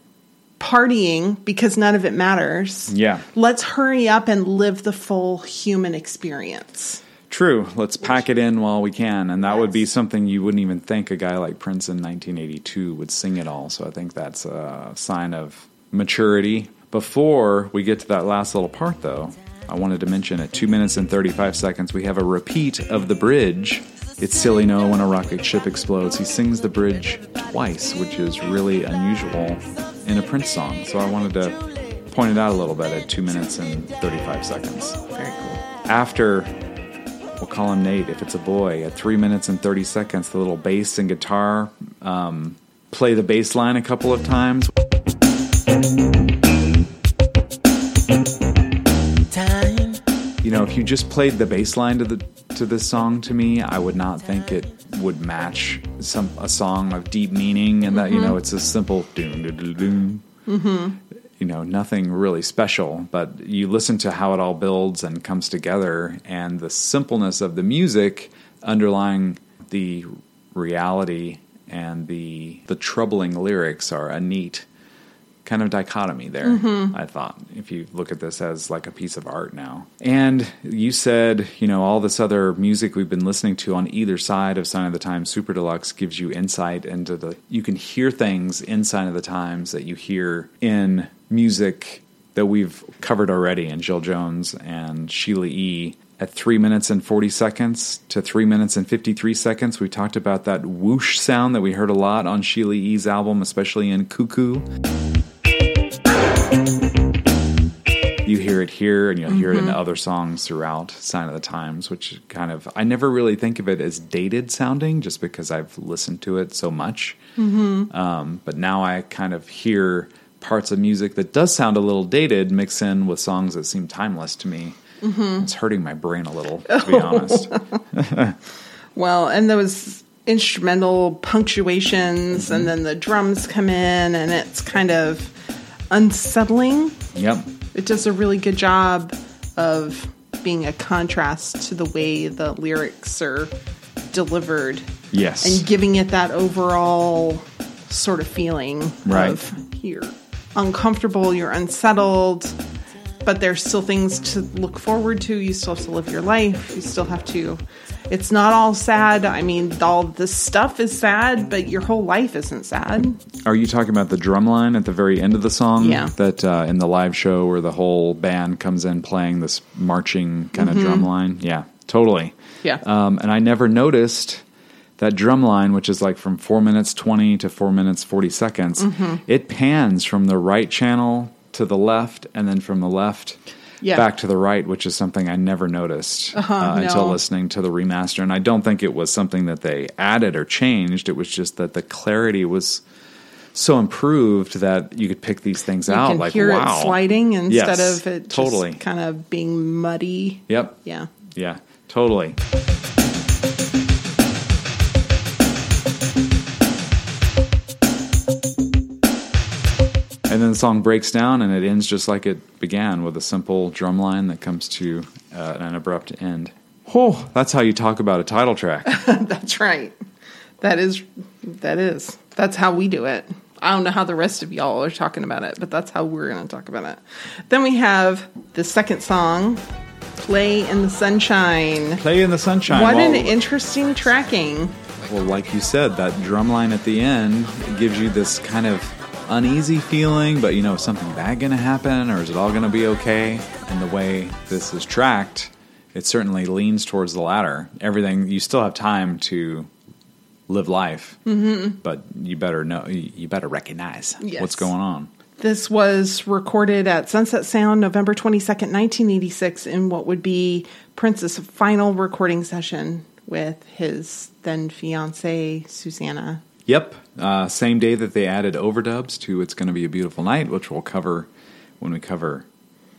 partying because none of it matters, Yeah. let's hurry up and live the full human experience. True. Let's pack it in while we can. And that would be something you wouldn't even think a guy like Prince in 1982 would sing it all. So I think that's a sign of maturity. Before we get to that last little part, though, I wanted to mention at 2 minutes and 35 seconds, we have a repeat of the bridge. It's Silly No when a rocket ship explodes. He sings the bridge twice, which is really unusual in a Prince song. So I wanted to point it out a little bit at 2 minutes and 35 seconds. Very cool. After We'll call him Nate if it's a boy. At three minutes and 30 seconds, the little bass and guitar um, play the bass line a couple of times. You know, if you just played the bass line to the to this song to me, I would not think it would match some a song of deep meaning and that you know mm-hmm. it's a simple doom doom doom. doom. Mm-hmm. You know, nothing really special, but you listen to how it all builds and comes together, and the simpleness of the music underlying the reality and the the troubling lyrics are a neat kind of dichotomy there. Mm-hmm. I thought if you look at this as like a piece of art now. And you said, you know, all this other music we've been listening to on either side of Sign of the Times Super Deluxe gives you insight into the you can hear things in Sign of the Times that you hear in music that we've covered already in Jill Jones and Sheila E. At three minutes and 40 seconds to three minutes and 53 seconds, we talked about that whoosh sound that we heard a lot on Sheila E.'s album, especially in Cuckoo. Hear it here and you'll hear it in mm-hmm. other songs throughout sign of the times which kind of i never really think of it as dated sounding just because i've listened to it so much. Mm-hmm. Um, but now i kind of hear parts of music that does sound a little dated mix in with songs that seem timeless to me. Mm-hmm. It's hurting my brain a little to be oh. honest. (laughs) (laughs) Well, and those instrumental punctuations, and then the drums come in, and it's kind of unsettling. yep It does a really good job of being a contrast to the way the lyrics are delivered Yes. and giving it that overall sort of feeling Right. of you're uncomfortable, you're unsettled, but there's still things to look forward to. You still have to live your life. You still have to. It's not all sad. I mean, all this stuff is sad, but your whole life isn't sad. Are you talking about the drum line at the very end of the song? Yeah. That uh, in the live show where the whole band comes in playing this marching kind of drum line? Yeah, totally. Mm-hmm. Yeah. Um, and I never noticed that drum line, which is like from four minutes 20 to four minutes 40 seconds, Mm-hmm. it pans from the right channel to the left and then from the left. Yeah. Back to the right, which is something I never noticed uh, until no. listening to the remaster. And I don't think it was something that they added or changed. It was just that the clarity was so improved that you could pick these things You out. can like hear wow, it sliding instead Yes, of it totally. just kind of being muddy. Yep. Yeah. Yeah. Totally. And then the song breaks down and it ends just like it began with a simple drum line that comes to uh, an abrupt end. Oh, that's how you talk about a title track. (laughs) That's right. That is that is. That's how we do it. I don't know how the rest of y'all are talking about it, but that's how we're going to talk about it. Then we have the second song, Play in the Sunshine. Play in the sunshine. What Well- an interesting tracking. Well, like you said, that drum line at the end gives you this kind of uneasy feeling, but you know, is something bad going to happen or is it all going to be okay? And the way this is tracked, it certainly leans towards the latter. Everything, you still have time to live life, mm-hmm. but you better know, you better recognize Yes. what's going on. This was recorded at Sunset Sound November 22nd, 1986, in what would be Prince's final recording session with his then fiancee, Susannah. Yep. Uh, same day that they added overdubs to It's Gonna Be a Beautiful Night, which we'll cover when we cover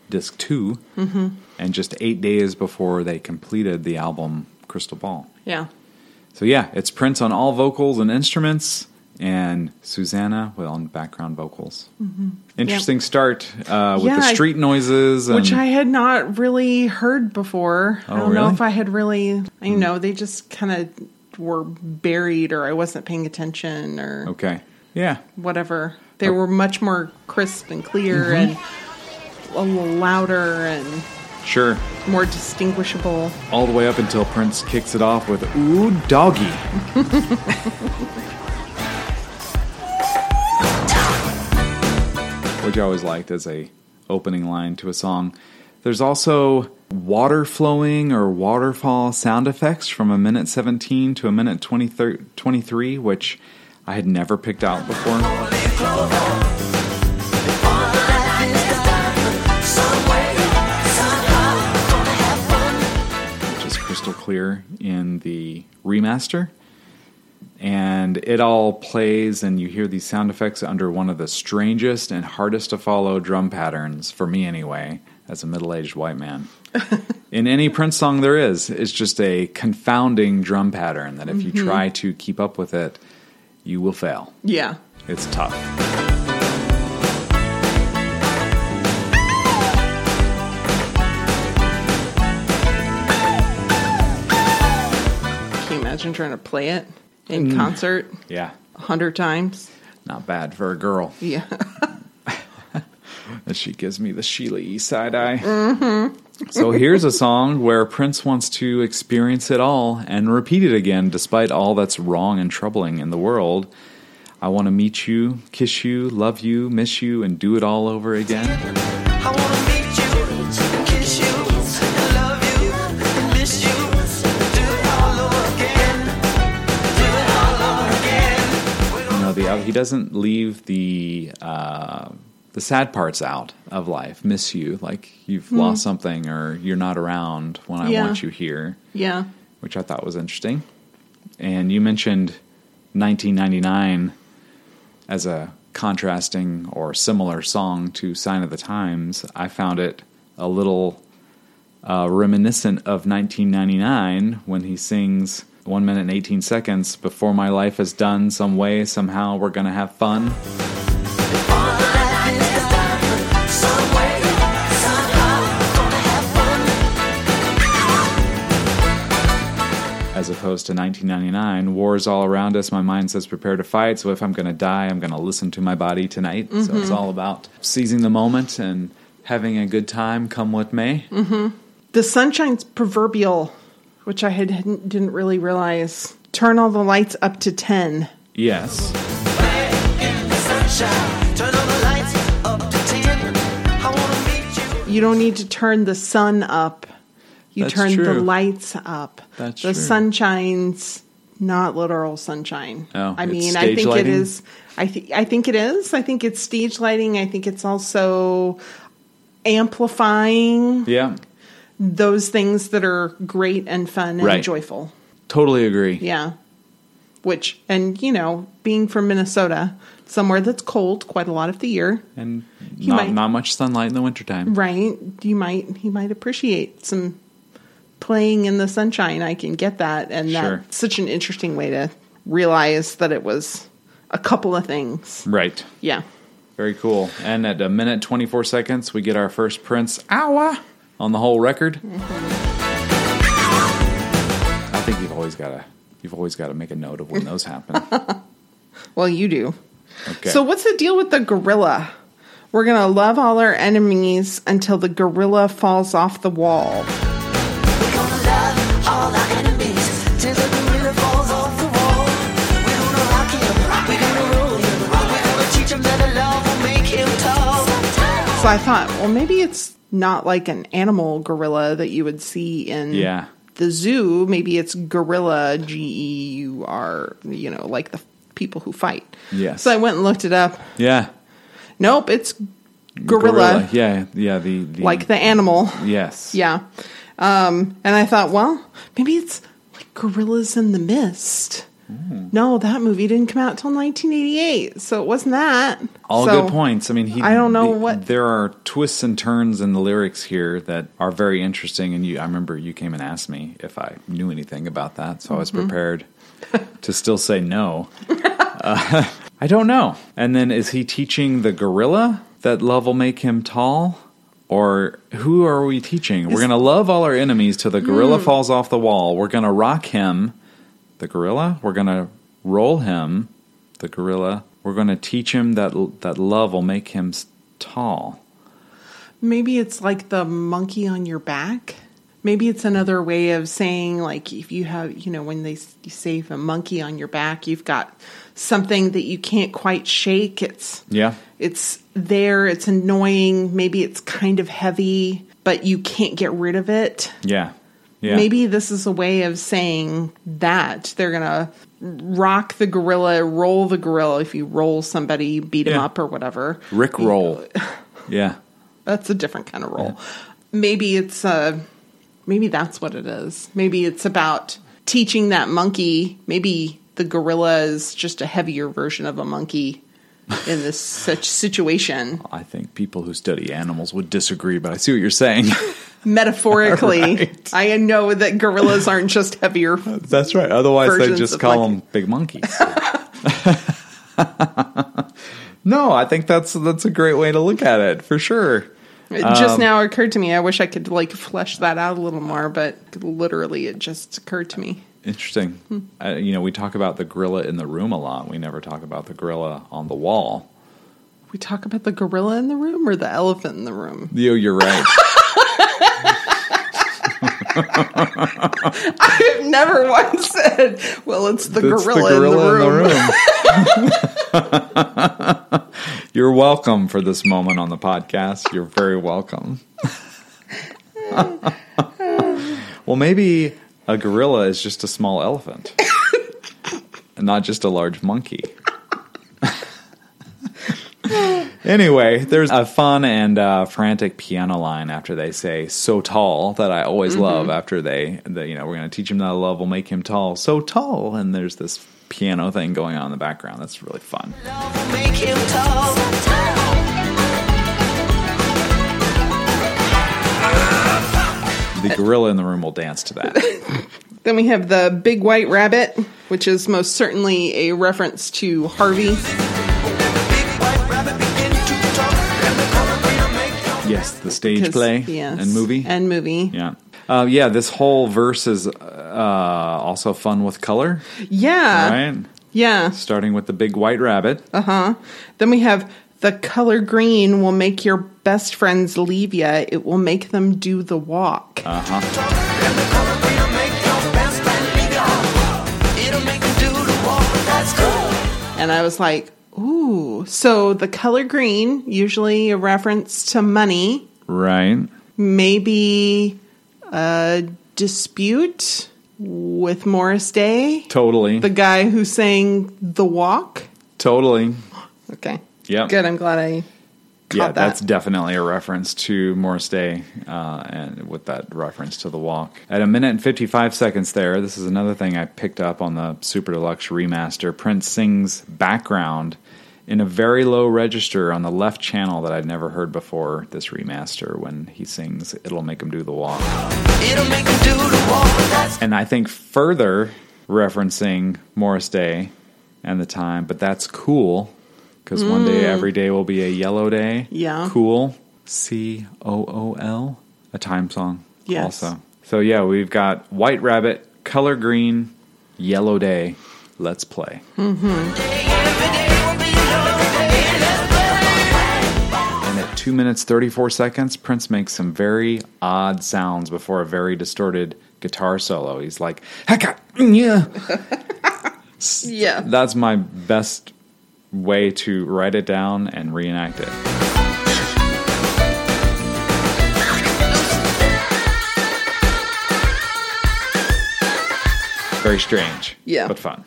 disc 2 mm-hmm. and just eight days before they completed the album Crystal Ball. Yeah. So, yeah, it's Prince on all vocals and instruments, and Susannah well, on background vocals. Interesting start uh, with Mm-hmm. Yeah, the street noises. And, Which I had not really heard before. I Oh, don't know if I had really, you know, they just kind of were buried or I wasn't paying attention or Okay. Yeah. whatever. They were much more crisp and clear Mm-hmm. and a little louder and Sure. more distinguishable. All the way up until Prince kicks it off with Ooh, doggy. (laughs) Which I always liked as a opening line to a song. There's also water flowing or waterfall sound effects from a minute 17 to a minute 20 23, which I had never picked out before. which is crystal clear in the remaster. And it all plays, and you hear these sound effects under one of the strangest and hardest to follow drum patterns, for me anyway, as a middle aged white man. (laughs) in any Prince song there is, it's just a confounding drum pattern that if you mm-hmm. try to keep up with it, you will fail. Yeah. It's tough. Can you imagine trying to play it in mm. concert Yeah, a hundred times? not bad for a girl. Yeah. (laughs) And she gives me the Sheila E. side eye. So here's a song where Prince wants to experience it all and repeat it again, despite all that's wrong and troubling in the world. I want to meet you, kiss you, love you, miss you, and do it all over again. I wanna meet you, kiss you, and love you, and miss you. Do it all over again. Do it all over again. You the he doesn't leave the uh, the sad parts out of life. Miss you, like you've lost something or you're not around when I Yeah. want you here. Yeah. which I thought was interesting. And you mentioned 1999 as a contrasting or similar song to Sign of the Times. I found it a little uh, reminiscent of 1999 when he sings one minute and 18 seconds before my life is done some way somehow we're gonna have fun as opposed to 1999. War's all around us. My mind says prepare to fight. So if I'm going to die, I'm going to listen to my body tonight. So it's mm-hmm. all about seizing the moment and having a good time, come what may. Mm-hmm. The sunshine's proverbial, which I had didn't really realize. Turn all the lights up to 10. Yes. Sunshine, turn all the lights up to 10. I wanna meet you. You don't need to turn the sun up. You That's turn the lights up. That's the true. sunshine's not literal sunshine. Oh, I mean, I think lighting? it is. I think I think it is. I think it's stage lighting. I think it's also amplifying Yeah. those things that are great and fun and Right. joyful. Totally agree. Yeah. Which and you know, being from Minnesota, somewhere that's cold quite a lot of the year, And not, might- not much sunlight in the wintertime. right? You might he might appreciate some playing in the sunshine. I can get that, and Sure. that's such an interesting way to realize that it was a couple of things. Right. Yeah. Very cool. And at a minute 24 seconds, we get our first Prince hour on the whole record. Mm-hmm. I think you've always got to you've always got to make a note of when those happen. (laughs) Well, you do. Okay. So what's the deal with the gorilla? We're gonna love all our enemies until the gorilla falls off the wall. So I thought, well, maybe it's not like an animal gorilla that you would see in Yeah. the zoo. Maybe it's guerrilla, G E U R, you know, like the people who fight. Yes. So I went and looked it up. yeah. Nope, it's gorilla, Yeah, yeah, the, the like the animal. Yes. Yeah. Um, and I thought, well, maybe it's like Gorillas in the Mist. No, that movie didn't come out till 1988, so it wasn't that. All So, good points. I mean, he, I don't know the- what- there are twists and turns in the lyrics here that are very interesting. And you, I remember you came and asked me if I knew anything about that, so I was Mm-hmm. prepared (laughs) to still say no. Uh, (laughs) I don't know. And then is he teaching the gorilla that love will make him tall? Or who are we teaching? We're going to love all our enemies till the gorilla Hmm. falls off the wall. We're going to rock him, the gorilla. We're going to roll him, the gorilla. We're going to teach him that that love will make him tall. Maybe it's like the monkey on your back. Maybe it's another way of saying, like, if you have, you know, when they say a monkey on your back, you've got something that you can't quite shake. It's Yeah. It's there. It's annoying. Maybe it's kind of heavy, but you can't get rid of it. Yeah. Yeah. Maybe this is a way of saying that they're gonna rock the gorilla, roll the gorilla. If you roll somebody, beat him Yeah. up or whatever. Rick roll. (laughs) Yeah. That's a different kind of roll. Maybe it's uh maybe that's what it is. Maybe it's about teaching that monkey. Maybe the gorilla is just a heavier version of a monkey in this such situation. (laughs) I think people who study animals would disagree, but I see what you're saying. (laughs) Metaphorically, (laughs) Right. I know that gorillas aren't just heavier. That's right. Otherwise, they just call like- them big monkeys. no, I think that's that's a great way to look at it for sure. It Um, just now occurred to me. I wish I could like flesh that out a little more, but literally, it just occurred to me. Interesting. Uh, you know, we talk about the gorilla in the room a lot. We never talk about the gorilla on the wall. We talk about the gorilla in the room or the elephant in the room. Yo, you're right. (laughs) I have never once said, "Well, it's the, That's gorilla, in the room." (laughs) You're welcome for this moment on the podcast. You're very welcome. (laughs) well, maybe a gorilla is just a small elephant, (laughs) and not just a large monkey. (laughs) Anyway, there's a fun and uh, frantic piano line after they say "so tall" that I always love. After they, the, you know, we're going to teach him that love will make him tall, so tall, and there's this piano thing going on in the background. That's really fun. The (laughs) gorilla in the room will dance to that. (laughs) Then we have the big white rabbit, which is most certainly a reference to Harvey. Big white rabbit begin to talk, and the gorilla make yes, the stage play yes, and movie. and movie. yeah, uh, yeah. This whole verse is uh, also fun with color, Yeah. right? Yeah. Starting with the big white rabbit. Uh huh. Then we have the color green will make your best friends leave you. It will make them do the walk. Uh huh. And the color green'll make your best friend leave you. It'll make them do the walk. That's cool. And I was like, ooh. So the color green, usually a reference to money, Right. maybe a dispute with Morris Day, Totally. the guy who sang The Walk. totally. Okay. Yep. Good. I'm glad I caught Yeah, that. that's definitely a reference to Morris Day, uh, and with that reference to the walk. At a minute and 55 seconds there, this is another thing I picked up on the Super Deluxe remaster. Prince sings background in a very low register on the left channel that I'd never heard before this remaster when he sings It'll Make Him Do the Walk. It'll make them do the walk. That's And I think further referencing Morris Day and the time, but that's cool because one day mm. every day will be a yellow day. Yeah. Cool. C O O L. A time song. Yes. Also. So yeah, we've got White Rabbit, Color Green, Yellow Day. Let's play. every day will be your day. Let's play. And at two minutes thirty four seconds, Prince makes some very odd sounds before a very distorted guitar solo. He's like, "Hecka, mm, yeah." (laughs) yeah. That's my best way to write it down and reenact it. Very strange. Yeah. But fun.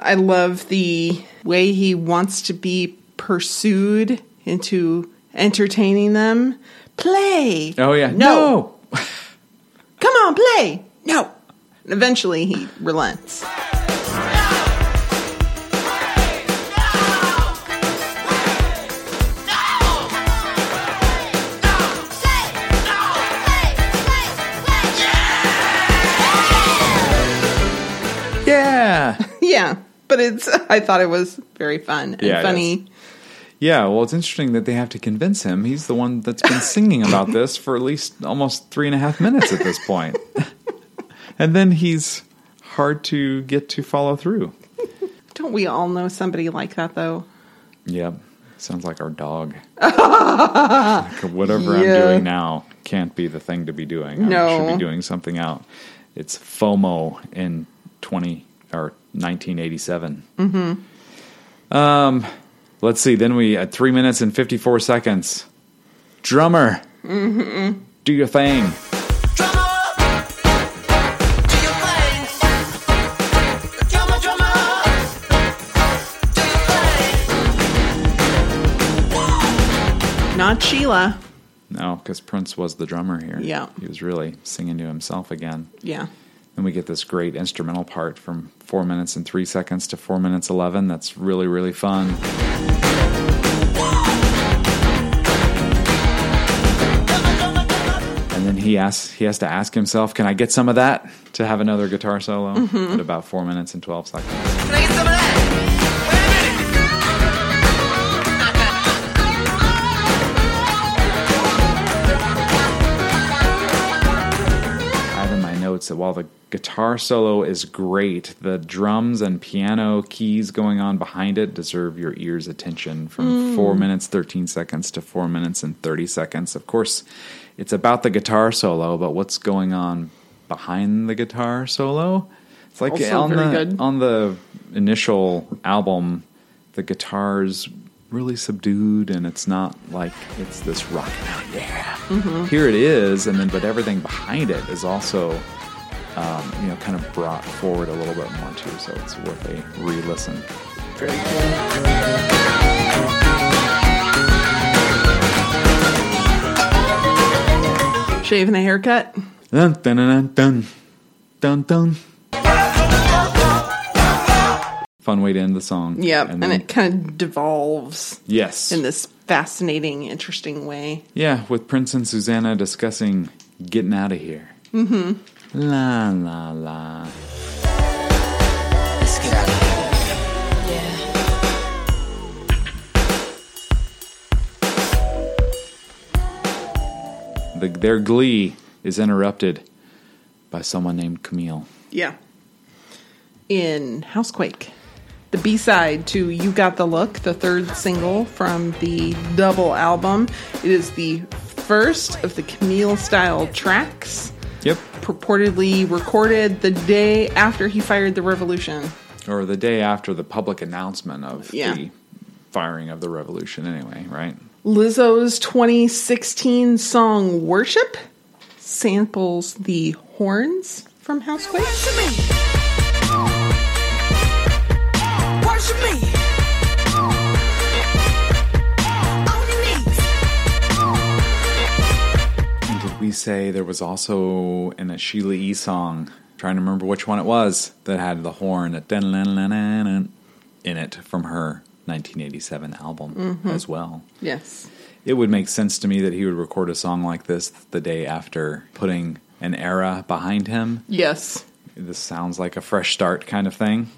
I love the way he wants to be pursued into entertaining them. Play. Oh, yeah. No. Come on, play. No. And eventually he relents. Yeah. Yeah. But it's (laughs) I thought it was very fun and Yeah, funny. Yeah, well, it's interesting that they have to convince him. He's the one that's been (laughs) singing about this for at least almost three and a half minutes at this point. (laughs) and then he's hard to get to follow through. Don't we all know somebody like that though? Yep. Sounds like our dog. Like, whatever I'm doing now can't be the thing to be doing. I No. should be doing something out. It's FOMO in 20 or 1987. Mm-hmm. Um, let's see. Then we at three minutes and 54 seconds. Drummer, Mm-hmm. do your thing. Drummer up. Do your thing. Drummer, drummer up. Do your thing. Not Sheila. No, because Prince was the drummer here. Yeah. He was really singing to himself again. Yeah. Then we get this great instrumental part from four minutes and three seconds to four minutes 11. That's really, really fun. And then he asks, he has to ask himself, "Can I get some of that?" To have another guitar solo at about four minutes and twelve seconds. Notes that while the guitar solo is great, the drums and piano keys going on behind it deserve your ear's attention from 4 minutes 13 seconds to 4 minutes and 30 seconds. Of course, it's about the guitar solo, but what's going on behind the guitar solo? It's like Also on the good. on the initial album, the guitar's really subdued and it's not like it's this rock out yeah Mm-hmm. here it is and then but everything behind it is also um, you know kind of brought forward a little bit more too so it's worth a re-listen Very cool. Shaving a haircut. dun dun dun dun dun dun fun way to end the song Yep. And, then- it kind of devolves yes in this fascinating, interesting way. yeah with prince and susannah discussing getting out of here mm-hmm la la la Let's get out of here. Yeah. the, their glee is interrupted by someone named Camille. Yeah. In Housequake. The B side to U Got the Look, the third single from the double album. It is the first of the Camille style tracks, Yep. purportedly recorded the day after he fired the revolution. Or the day after the public announcement of Yeah. the firing of the revolution, anyway, right? Lizzo's 2016 song Worship samples the horns from Housequake. Worship me. Worship me. We say there was also in a Sheila E. song, trying to remember which one it was, that had the horn in it from her 1987 album mm-hmm. as well? Yes. It would make sense to me that he would record a song like this the day after putting an era behind him. Yes. This sounds like a fresh start kind of thing.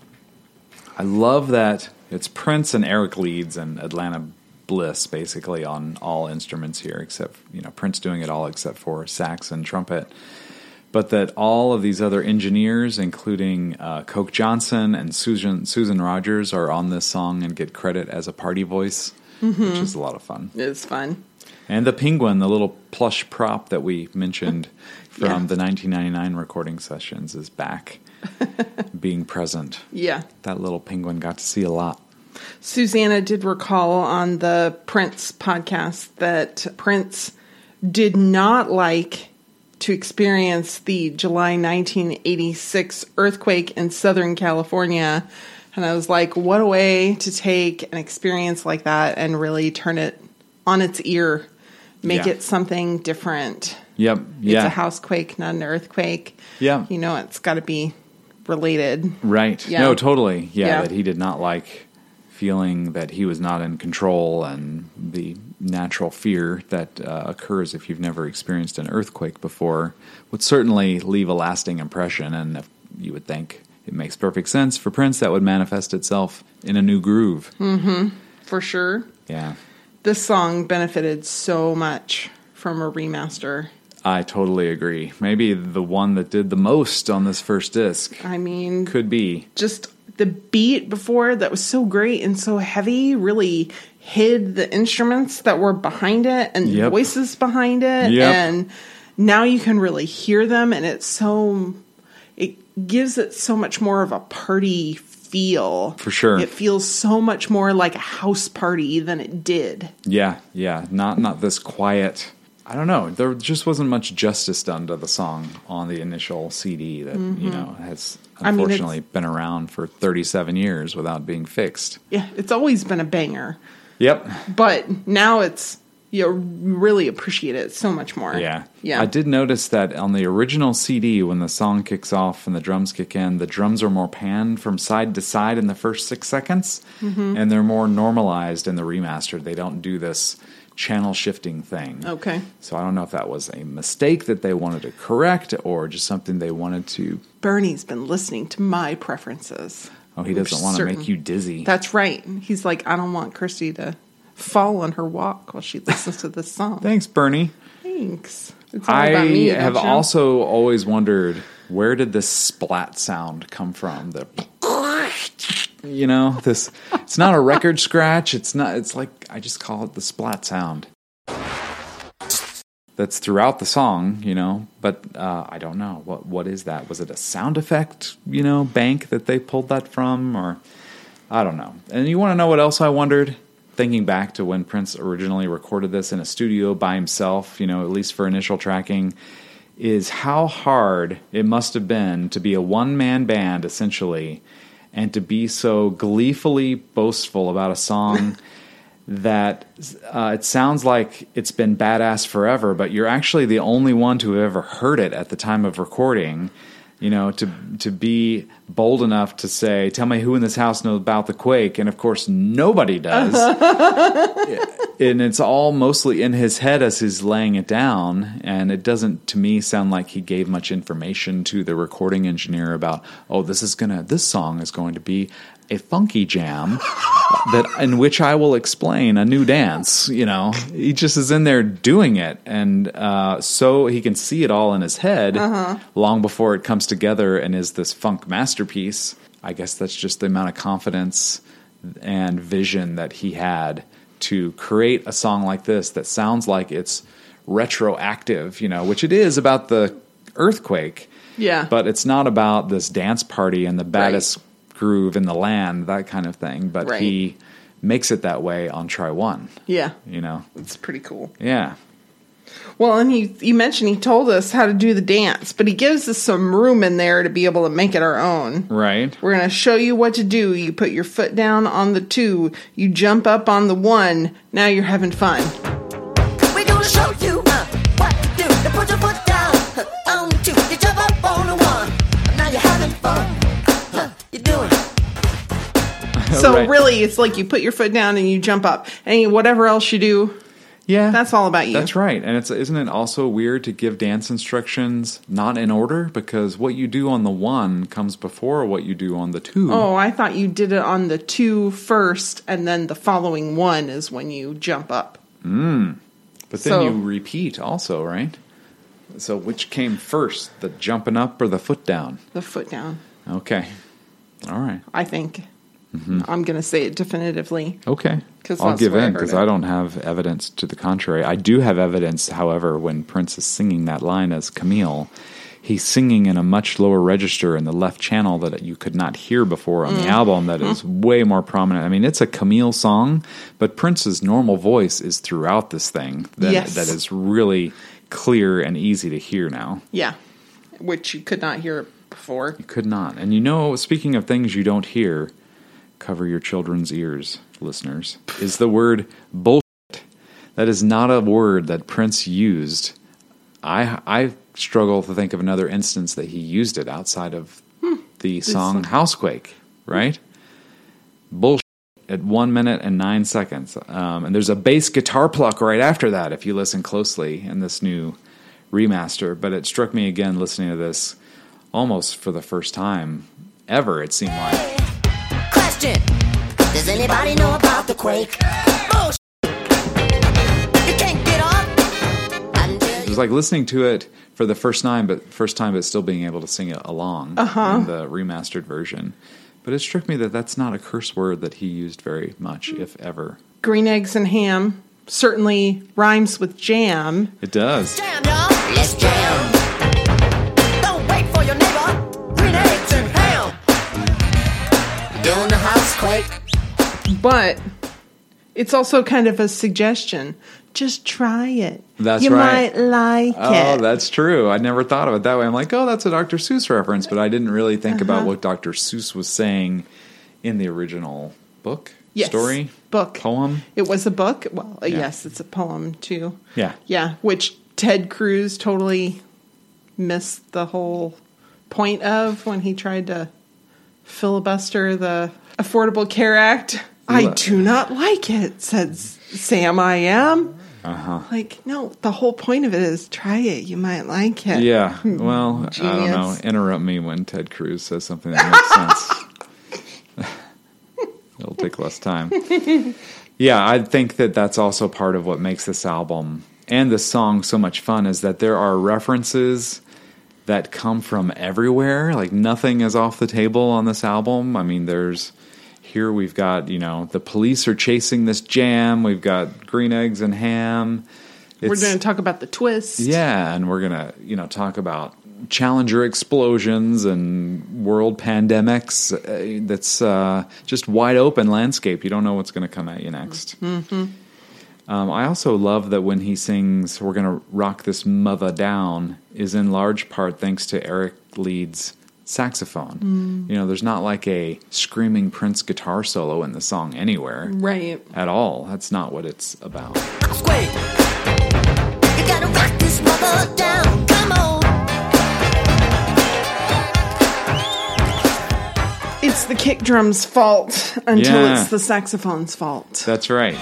I love that it's Prince and Eric Leeds and Atlanta Bliss basically on all instruments here, except you know Prince doing it all except for sax and trumpet. But that all of these other engineers, including uh, Coke Johnson and Susan Susan Rogers, are on this song and get credit as a party voice, which is a lot of fun. It's fun. And the penguin, the little plush prop that we mentioned (laughs) from Yeah. the 1999 recording sessions, is back, (laughs) being present. Yeah. That little penguin got to see a lot. Susannah did recall on the Prince podcast that Prince did not like to experience the July 1986 earthquake in Southern California. And I was like, what a way to take an experience like that and really turn it on its ear, make Yeah. it something different. Yep. It's Yeah. a housequake, not an earthquake. Yeah. You know, it's got to be related. Right. Yeah. No, totally. Yeah, Yeah. That he did not like feeling that he was not in control and the natural fear that uh, occurs if you've never experienced an earthquake before would certainly leave a lasting impression. And if you would think it makes perfect sense for Prince, that would manifest itself in a new groove. For sure. Yeah. This song benefited so much from a remaster. I totally agree. Maybe the one that did the most on this first disc I mean, could be. just the beat before that was so great and so heavy really hid the instruments that were behind it and Yep. voices behind it Yep. and now you can really hear them and it's so it gives it so much more of a party feel For sure. it feels so much more like a house party than it did Yeah, yeah. Not not this quiet. I don't know. There just wasn't much justice done to the song on the initial CD that you know has Mm-hmm. I mean, unfortunately been around for 37 years without being fixed. yeah it's always been a banger Yep. but now it's you really appreciate it so much more Yeah. yeah I did notice that on the original CD, when the song kicks off and the drums kick in, the drums are more panned from side to side in the first six seconds, Mm-hmm. and they're more normalized in the remastered. They don't do this channel shifting thing. okay So I don't know if that was a mistake that they wanted to correct or just something they wanted to. Bernie's been listening to my preferences. Oh, he doesn't want to make you dizzy. That's right. He's like, I don't want Kirsty to fall on her walk while she listens to this song. Thanks, Bernie. Thanks. I about me. have you? also always wondered where did this splat sound come from? The you know this. It's not a record scratch. It's not. It's like I just call it the splat sound. That's throughout the song, you know, but uh, I don't know what what is that. Was it a sound effect, you know, bank that they pulled that from, or I don't know. And you want to know what else I wondered? Thinking back to when Prince originally recorded this in a studio by himself, you know, at least for initial tracking, is how hard it must have been to be a one man band essentially and to be so gleefully boastful about a song (laughs) that uh, it sounds like it's been badass forever, but you're actually the only one to have ever heard it at the time of recording. You know, to to be bold enough to say, "Tell me who in this house knows about the quake," and of course, nobody does. (laughs) and it's all mostly in his head as he's laying it down, and it doesn't, to me, sound like he gave much information to the recording engineer about, "Oh, this is gonna, this song is going to be a funky jam." (laughs) that in which I will explain a new dance. You know, he just is in there doing it, and uh, so he can see it all in his head long before it comes together and is this funk masterpiece. I guess that's just the amount of confidence and vision that he had to create a song like this that sounds like it's retroactive. You know, which it is about the earthquake. Yeah. But it's not about this dance party and the baddest groove in the land, that kind of thing. But Right. he makes it that way on try one. Yeah. You know? It's pretty cool. Yeah. Well, and he you mentioned he told us how to do the dance, but he gives us some room in there to be able to make it our own. Right. We're going to show you what to do. You put your foot down on the two, you jump up on the one. Now you're having fun. We're gonna show you So Right. really, it's like you put your foot down and you jump up, and whatever else you do, Yeah. that's all about you. That's right. And it's isn't it also weird to give dance instructions not in order because what you do on the one comes before what you do on the two. Oh, I thought you did it on the two first, and then the following one is when you jump up. Hmm. But then So- you repeat also, right? So which came first, the jumping up or the foot down? The foot down, Okay. All right. I think. I'm going to say it definitively. Okay. 'Cause I'll give in because it. I don't have evidence to the contrary. I do have evidence, however, when Prince is singing that line as Camille, he's singing in a much lower register in the left channel that you could not hear before on Mm. the album that is way more prominent. I mean, it's a Camille song, but Prince's normal voice is throughout this thing that, Yes. that is really clear and easy to hear now. Yeah, which you could not hear before. You could not. And you know, speaking of things you don't hear, cover your children's ears, listeners, is the word bullshit. That is not a word that Prince used. I I struggle to think of another instance that he used it outside of the song Housequake, right? Bullshit at one minute and nine seconds. Um, and there's a bass guitar pluck right after that if you listen closely in this new remaster. But it struck me again listening to this almost for the first time ever, it seemed like. Question: Does anybody know about the quake? Bullshit. You can't get up It was like listening to it for the first time, but first time, but still being able to sing it along in uh-huh. the remastered version. But it struck me that that's not a curse word that he used very much, if ever. Green eggs and ham certainly rhymes with jam. It does. Jam, Doing the house quake. But it's also kind of a suggestion. Just try it. That's you right. might like Oh, it. Oh, that's true. I never thought of it that way. I'm like, oh, that's a Dr. Seuss reference, but I didn't really think about Uh-huh. what Dr. Seuss was saying in the original book, Yes. story, Book. poem. It was a book. Well, Yeah. yes, it's a poem too. Yeah. Yeah, which Ted Cruz totally missed the whole point of when he tried to filibuster the Affordable Care Act. I do not like it, said Sam I am. Uh-huh. Like, no, the whole point of it is try it. You might like it. Yeah. (laughs) Well, I don't know. Interrupt me when Ted Cruz says something that makes sense. (laughs) It'll take less time. Yeah, I think that that's also part of what makes this album and this song so much fun is that there are references that come from everywhere. Like nothing is off the table on this album. I mean, there's here we've got, you know, the police are chasing this jam. We've got green eggs and ham. We're going to talk about the twist. yeah, and we're gonna you know talk about Challenger explosions and world pandemics. Uh, that's uh, just wide open landscape. You don't know what's going to come at you next. Mm-hmm. Um, I also love that when he sings "We're going to rock this mother down" is in large part thanks to Eric Leeds saxophone. Mm. You know, there's not like a screaming Prince guitar solo in the song anywhere Right. at all. That's not what it's about. House. You gotta rock this mother down. Come on. It's the kick drum's fault until Yeah. it's the saxophone's fault. That's right.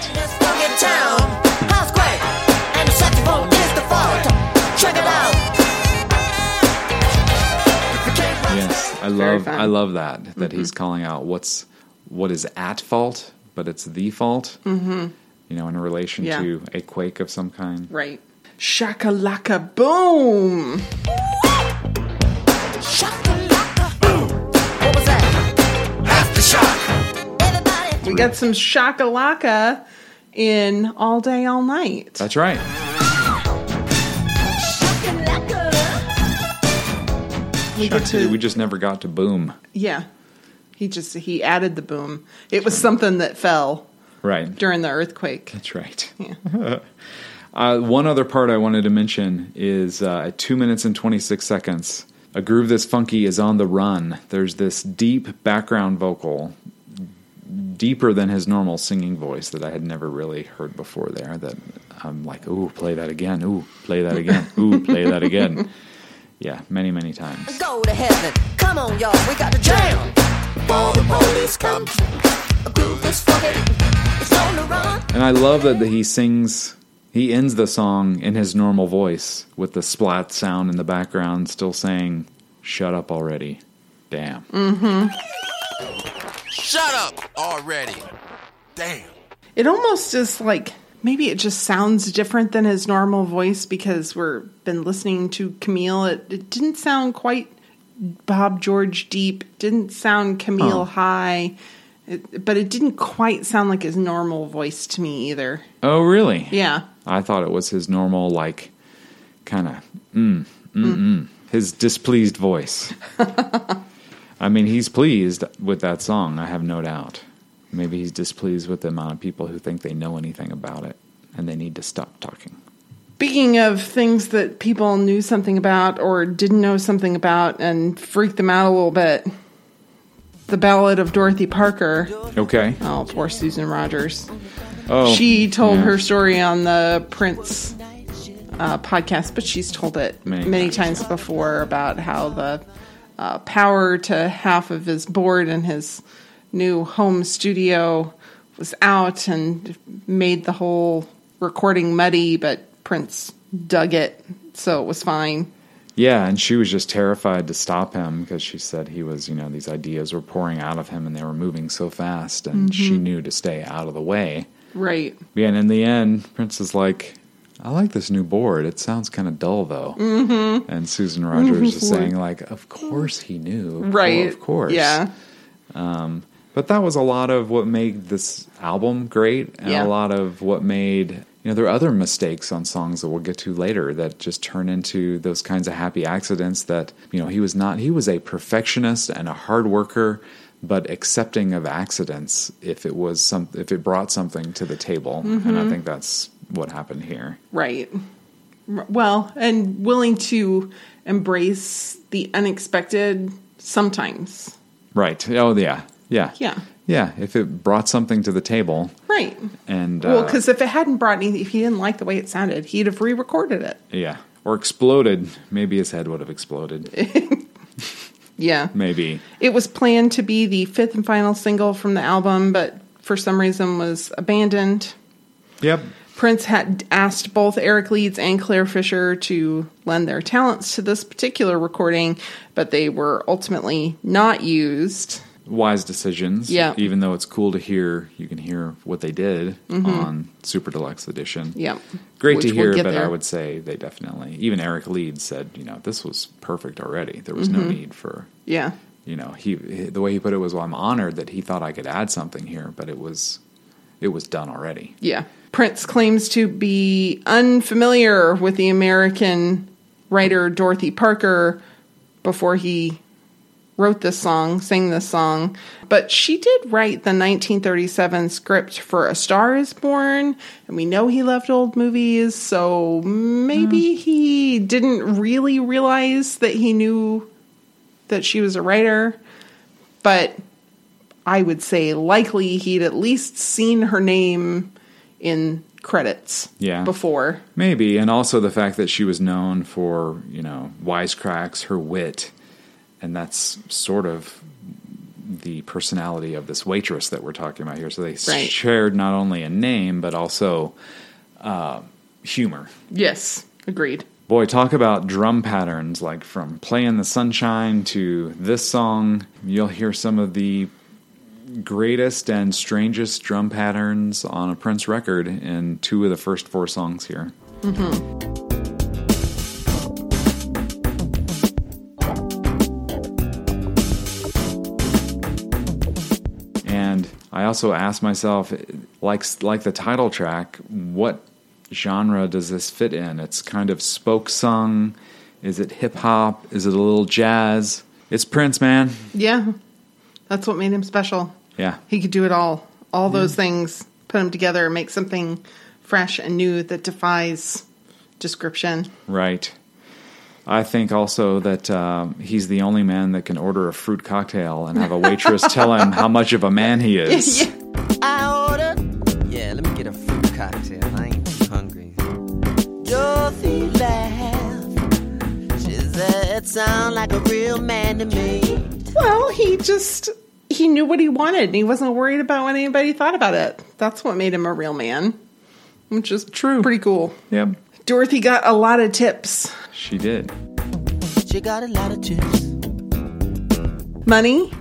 I love. I love that that he's calling out what's what is at fault but it's the fault. Mm-hmm. You know, in relation Yeah. to a quake of some kind. Right. Shakalaka boom. What was that? We got some shakalaka in all day, all night. That's right. We get to we just never got to boom. yeah. He just he added the boom. It was something that fell Right. during the earthquake. That's right. (laughs) Yeah. (laughs) Uh, one other part I wanted to mention is uh, at two minutes and 26 seconds, a groove this funky is on the run. There's this deep background vocal, deeper than his normal singing voice that I had never really heard before there. That I'm like, ooh, play that again. Ooh, play that again. (laughs) Ooh, play that again. Yeah, many, many times. Go to heaven. Come on, y'all. We got to jam. Before the police come. A groove is. It's on the run. And I love that he sings, he ends the song in his normal voice with the splat sound in the background, still saying, Shut up already. Damn. Mm-hmm. Shut up already. Damn. It almost is like maybe it just sounds different than his normal voice because we're been listening to Camille. It, it didn't sound quite Bob George deep. Didn't sound Camille Oh. high. It, but it didn't quite sound like his normal voice to me either. Oh, really? Yeah. I thought it was his normal, like, kind of, mm, mm, mm, his displeased voice. (laughs) I mean, he's pleased with that song, I have no doubt. Maybe he's displeased with the amount of people who think they know anything about it and they need to stop talking. Speaking of things that people knew something about or didn't know something about and freaked them out a little bit, the Ballad of Dorothy Parker. Okay. Oh, poor Susan Rogers. Oh, she told yeah. her story on the Prince uh, podcast, but she's told it Many many, times. times. before about how the uh, power to half of his board and his new home studio was out and made the whole recording muddy, but Prince dug it, so it was fine. Yeah, and she was just terrified to stop him because she said he was, you know, these ideas were pouring out of him and they were moving so fast, and she mm-hmm. knew to stay out of the way. Right. Yeah, and in the end, Prince is like, I like this new board. It sounds kind of dull, though. Mm-hmm. And Susan Rogers is mm-hmm. saying, like, of course he knew. Right. cour- Of course. Yeah. Um, But that was a lot of what made this album great, and Yeah. a lot of what made you know there are other mistakes on songs that we'll get to later that just turn into those kinds of happy accidents. That you know he was not he was a perfectionist and a hard worker, but accepting of accidents if it was some if it brought something to the table, and Mm-hmm. I think that's what happened here. Right. Well, and willing to embrace the unexpected sometimes. Right? Oh yeah, yeah, Yeah. yeah. If it brought something to the table, Right. and Well, uh, because if it hadn't brought anything, if he didn't like the way it sounded, he'd have re-recorded it. yeah, or exploded, maybe his head would have exploded. (laughs) Yeah. Maybe. It was planned to be the fifth and final single from the album, but for some reason was abandoned. Yep. Prince had asked both Eric Leeds and Clare Fischer to lend their talents to this particular recording, but they were ultimately not used. Wise decisions. Yeah. Even though it's cool to hear, you can hear what they did mm-hmm. on Super Deluxe Edition. Yeah. Great Which to we'll hear, get but I would say they definitely, even Eric Leeds said, you know, this was perfect already. There was no mm-hmm. need for, Yeah. you know, he the way he put it was, well, I'm honored that he thought I could add something here, but it was, it was done already. Yeah. Prince claims to be unfamiliar with the American writer Dorothy Parker before he wrote this song, sang this song. But she did write the 1937 script for A Star is Born, and we know he loved old movies, so maybe mm. he didn't really realize that he knew that she was a writer. But I would say likely he'd at least seen her name in credits Yeah. before. Maybe, and also the fact that she was known for you know wisecracks, her wit, and that's sort of the personality of this waitress that we're talking about here. So they Right. shared not only a name but also uh, humor. Yes, agreed. Boy, talk about drum patterns like from "Play in the Sunshine" to this song. You'll hear some of the greatest and strangest drum patterns on a Prince record in two of the first four songs here. And I also asked myself, like like the title track, what genre does this fit in? It's kind of spoke sung. Is it hip hop? Is it a little jazz? It's Prince, man. Yeah. That's what made him special. Yeah. He could do it all. All those things, put them together make something fresh and new that defies description. Right. I think also that um, he's the only man that can order a fruit cocktail and have a waitress (laughs) tell him how much of a man he is. Yeah. (laughs) I ordered. Yeah, let me get a fruit cocktail. I ain't too hungry. Dorothy laughed. She said, "It sound like a real man to me." Well, he just he knew what he wanted and he wasn't worried about what anybody thought about it. That's what made him a real man. Which is True. Pretty cool. Yeah. Dorothy got a lot of tips. She did. She got a lot of tips. Money,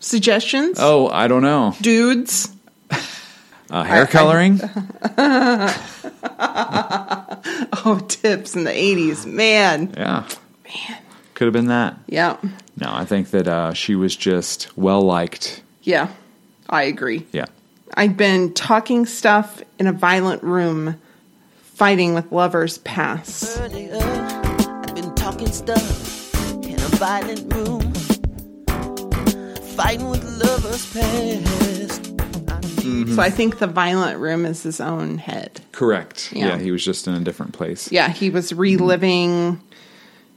suggestions, Oh, I don't know. dudes. Uh, hair coloring? (laughs) Oh, tips in the 80s. Man. yeah. Man. Could have been that. Yeah. No, I think that uh, she was just well liked. Yeah. I agree. Yeah. I've been talking stuff in a violent room, fighting with lovers past. Earlier, I've been talking stuff in a violent room, fighting with lovers past. So I think the violent room is his own head. Correct. Yeah. Yeah. he was just in a different place. Yeah, he was reliving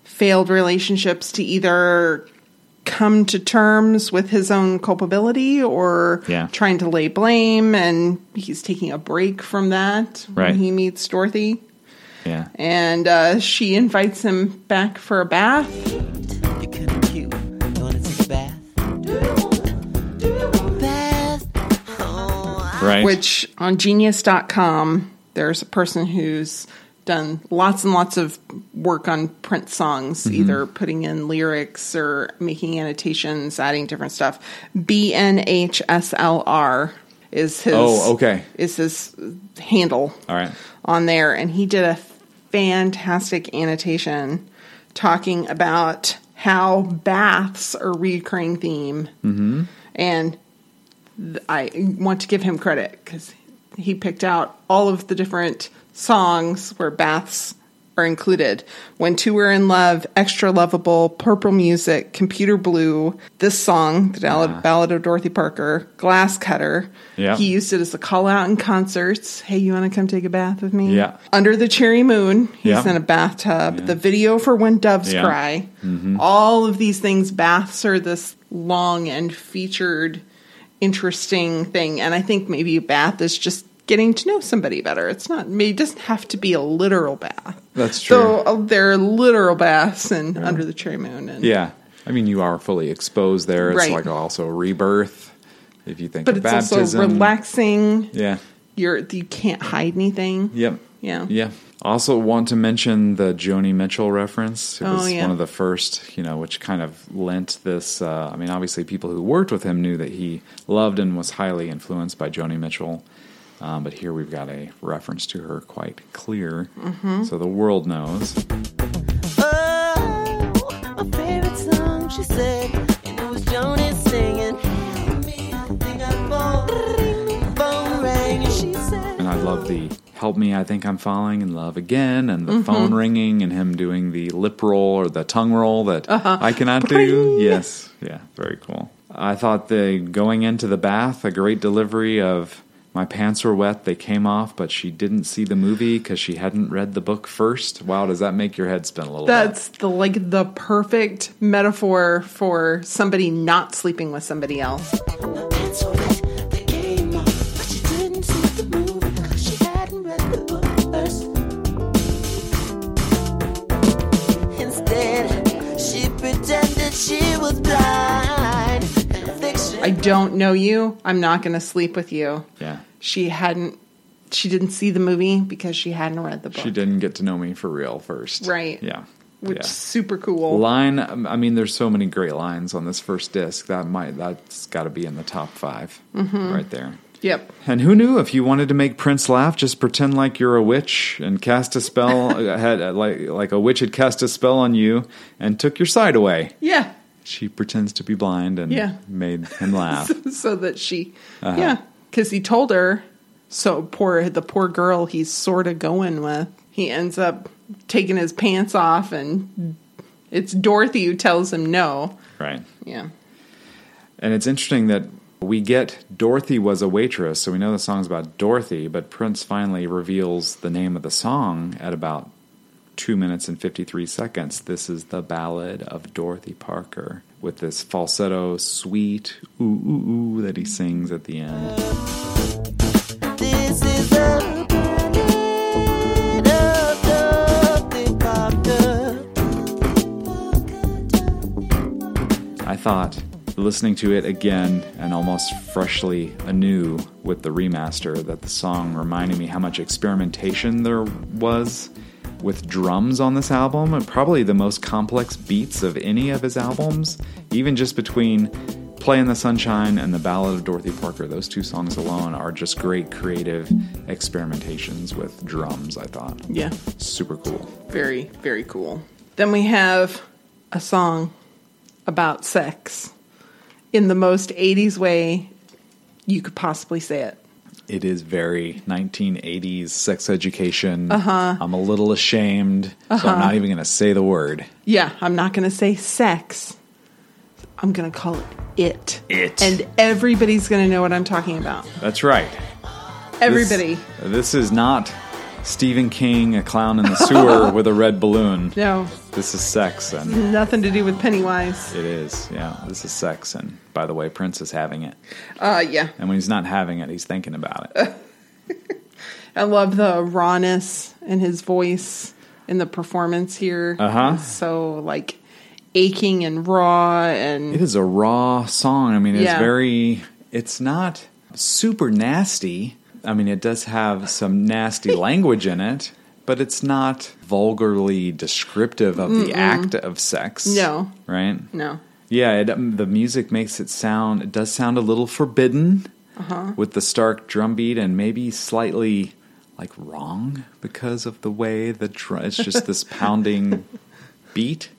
failed relationships to either come to terms with his own culpability or Yeah. trying to lay blame and he's taking a break from that Right. when he meets Dorothy Yeah. and uh, she invites him back for a bath You're kinda cute. You wanna take a bath? Bath. Oh, I- Right. which on genius.com there's a person who's done lots and lots of work on Prince songs Mm-hmm. either putting in lyrics or making annotations adding different stuff bnhslr is his Oh, okay. is his handle All right. on there and he did a fantastic annotation talking about how baths are a recurring theme mm-hmm. and th- i want to give him credit because he picked out all of the different songs where baths are included. When two were in love extra lovable purple music computer blue this song the ballad, ah. ballad of dorothy parker glass cutter Yeah. he used it as a call out in concerts. Hey you want to come take a bath with me? Yeah. under the cherry moon he's Yeah. in a bathtub. The video for when doves Yeah. cry. Mm-hmm. All of these things baths are this long and featured interesting thing. And i think maybe a bath is just getting to know somebody better it's not maybe it doesn't have to be a literal bath That's true. so uh, there are literal baths and under the cherry moon and Yeah. I mean, you are fully exposed there. It's Right. like also rebirth. If you think but it's baptism. also relaxing Yeah. you're you can't hide anything Yep. yeah Yeah. Also, want to mention the Joni Mitchell reference. It Oh, was yeah. one of the first, you know, which kind of lent this. Uh, I mean, obviously, people who worked with him knew that he loved and was highly influenced by Joni Mitchell. Um, but here we've got a reference to her quite clear, Mm-hmm. so the world knows. Oh, my favorite song, she said, and it was Joni singing. I think I'm falling. Phone rang, and she said, And I love the "Help Me, I Think I'm Falling in Love Again" and the Mm-hmm. phone ringing and him doing the lip roll or the tongue roll that Uh-huh. I cannot do. Yes, yeah, very cool. I thought the going into the bath a great delivery of my pants were wet, they came off, but she didn't see the movie because she hadn't read the book first. Wow, does that make your head spin a little? bit? That's the like the perfect metaphor for somebody not sleeping with somebody else. Pants were wet, they came off, but she didn't see the movie because she hadn't read the book first. Instead, she pretended she was blind. I don't know you. I'm not going to sleep with you. yeah. She hadn't. She didn't see the movie because she hadn't read the book. She didn't get to know me for real first. Right. Yeah. which Yeah. is super cool. Line, um, I mean, there's so many great lines on this first disc that might that's got to be in the top 5 Mm-hmm. right there. Yep. And who knew if you wanted to make Prince laugh, just pretend like you're a witch and cast a spell, (laughs) had uh, like like a witch had cast a spell on you and took your sight away. Yeah. She pretends to be blind and Yeah. made him laugh. (laughs) so that she, Uh-huh. yeah, because he told her. So poor the poor girl he's sort of going with. He ends up taking his pants off, and it's Dorothy who tells him no. right. Yeah, And it's interesting that we get Dorothy was a waitress, so we know the song's about Dorothy, but Prince finally reveals the name of the song at about two minutes and 53 seconds. This is the ballad of Dorothy Parker with this falsetto, sweet ooh, ooh, ooh that he sings at the end. This is the ballad of Dorothy Parker. I thought listening to it again and almost freshly anew with the remaster that the song reminded me how much experimentation there was with drums on this album and probably the most complex beats of any of his albums even just between play in the sunshine and the ballad of dorothy parker those two songs alone are just great creative experimentations with drums i thought yeah, super cool very very cool. Then we have a song about sex in the most '80s way you could possibly say it. It is very 1980s sex education. Uh-huh. I'm a little ashamed, so I'm not even going to say the word. Yeah, I'm not going to say sex. I'm going to call it it. It. And everybody's going to know what I'm talking about. That's right. Everybody. This, this is not Stephen King, a clown in the sewer (laughs) with a red balloon. no, This is sex, and (laughs) nothing to do with Pennywise. it is. Yeah, this is sex, and by the way, Prince is having it. Uh, yeah. And when he's not having it, he's thinking about it. (laughs) I love the rawness in his voice in the performance here. Uh-huh. It's so like aching and raw and It is a raw song. I mean, it's Yeah. very. It's not super nasty. I mean, it does have some nasty language in it, but it's not vulgarly descriptive of the act of sex. No. right? no. Yeah, it, um, the music makes it sound. It does sound a little forbidden Uh-huh. with the stark drum beat, and maybe slightly like wrong because of the way the drum. It's just this pounding (laughs) beat.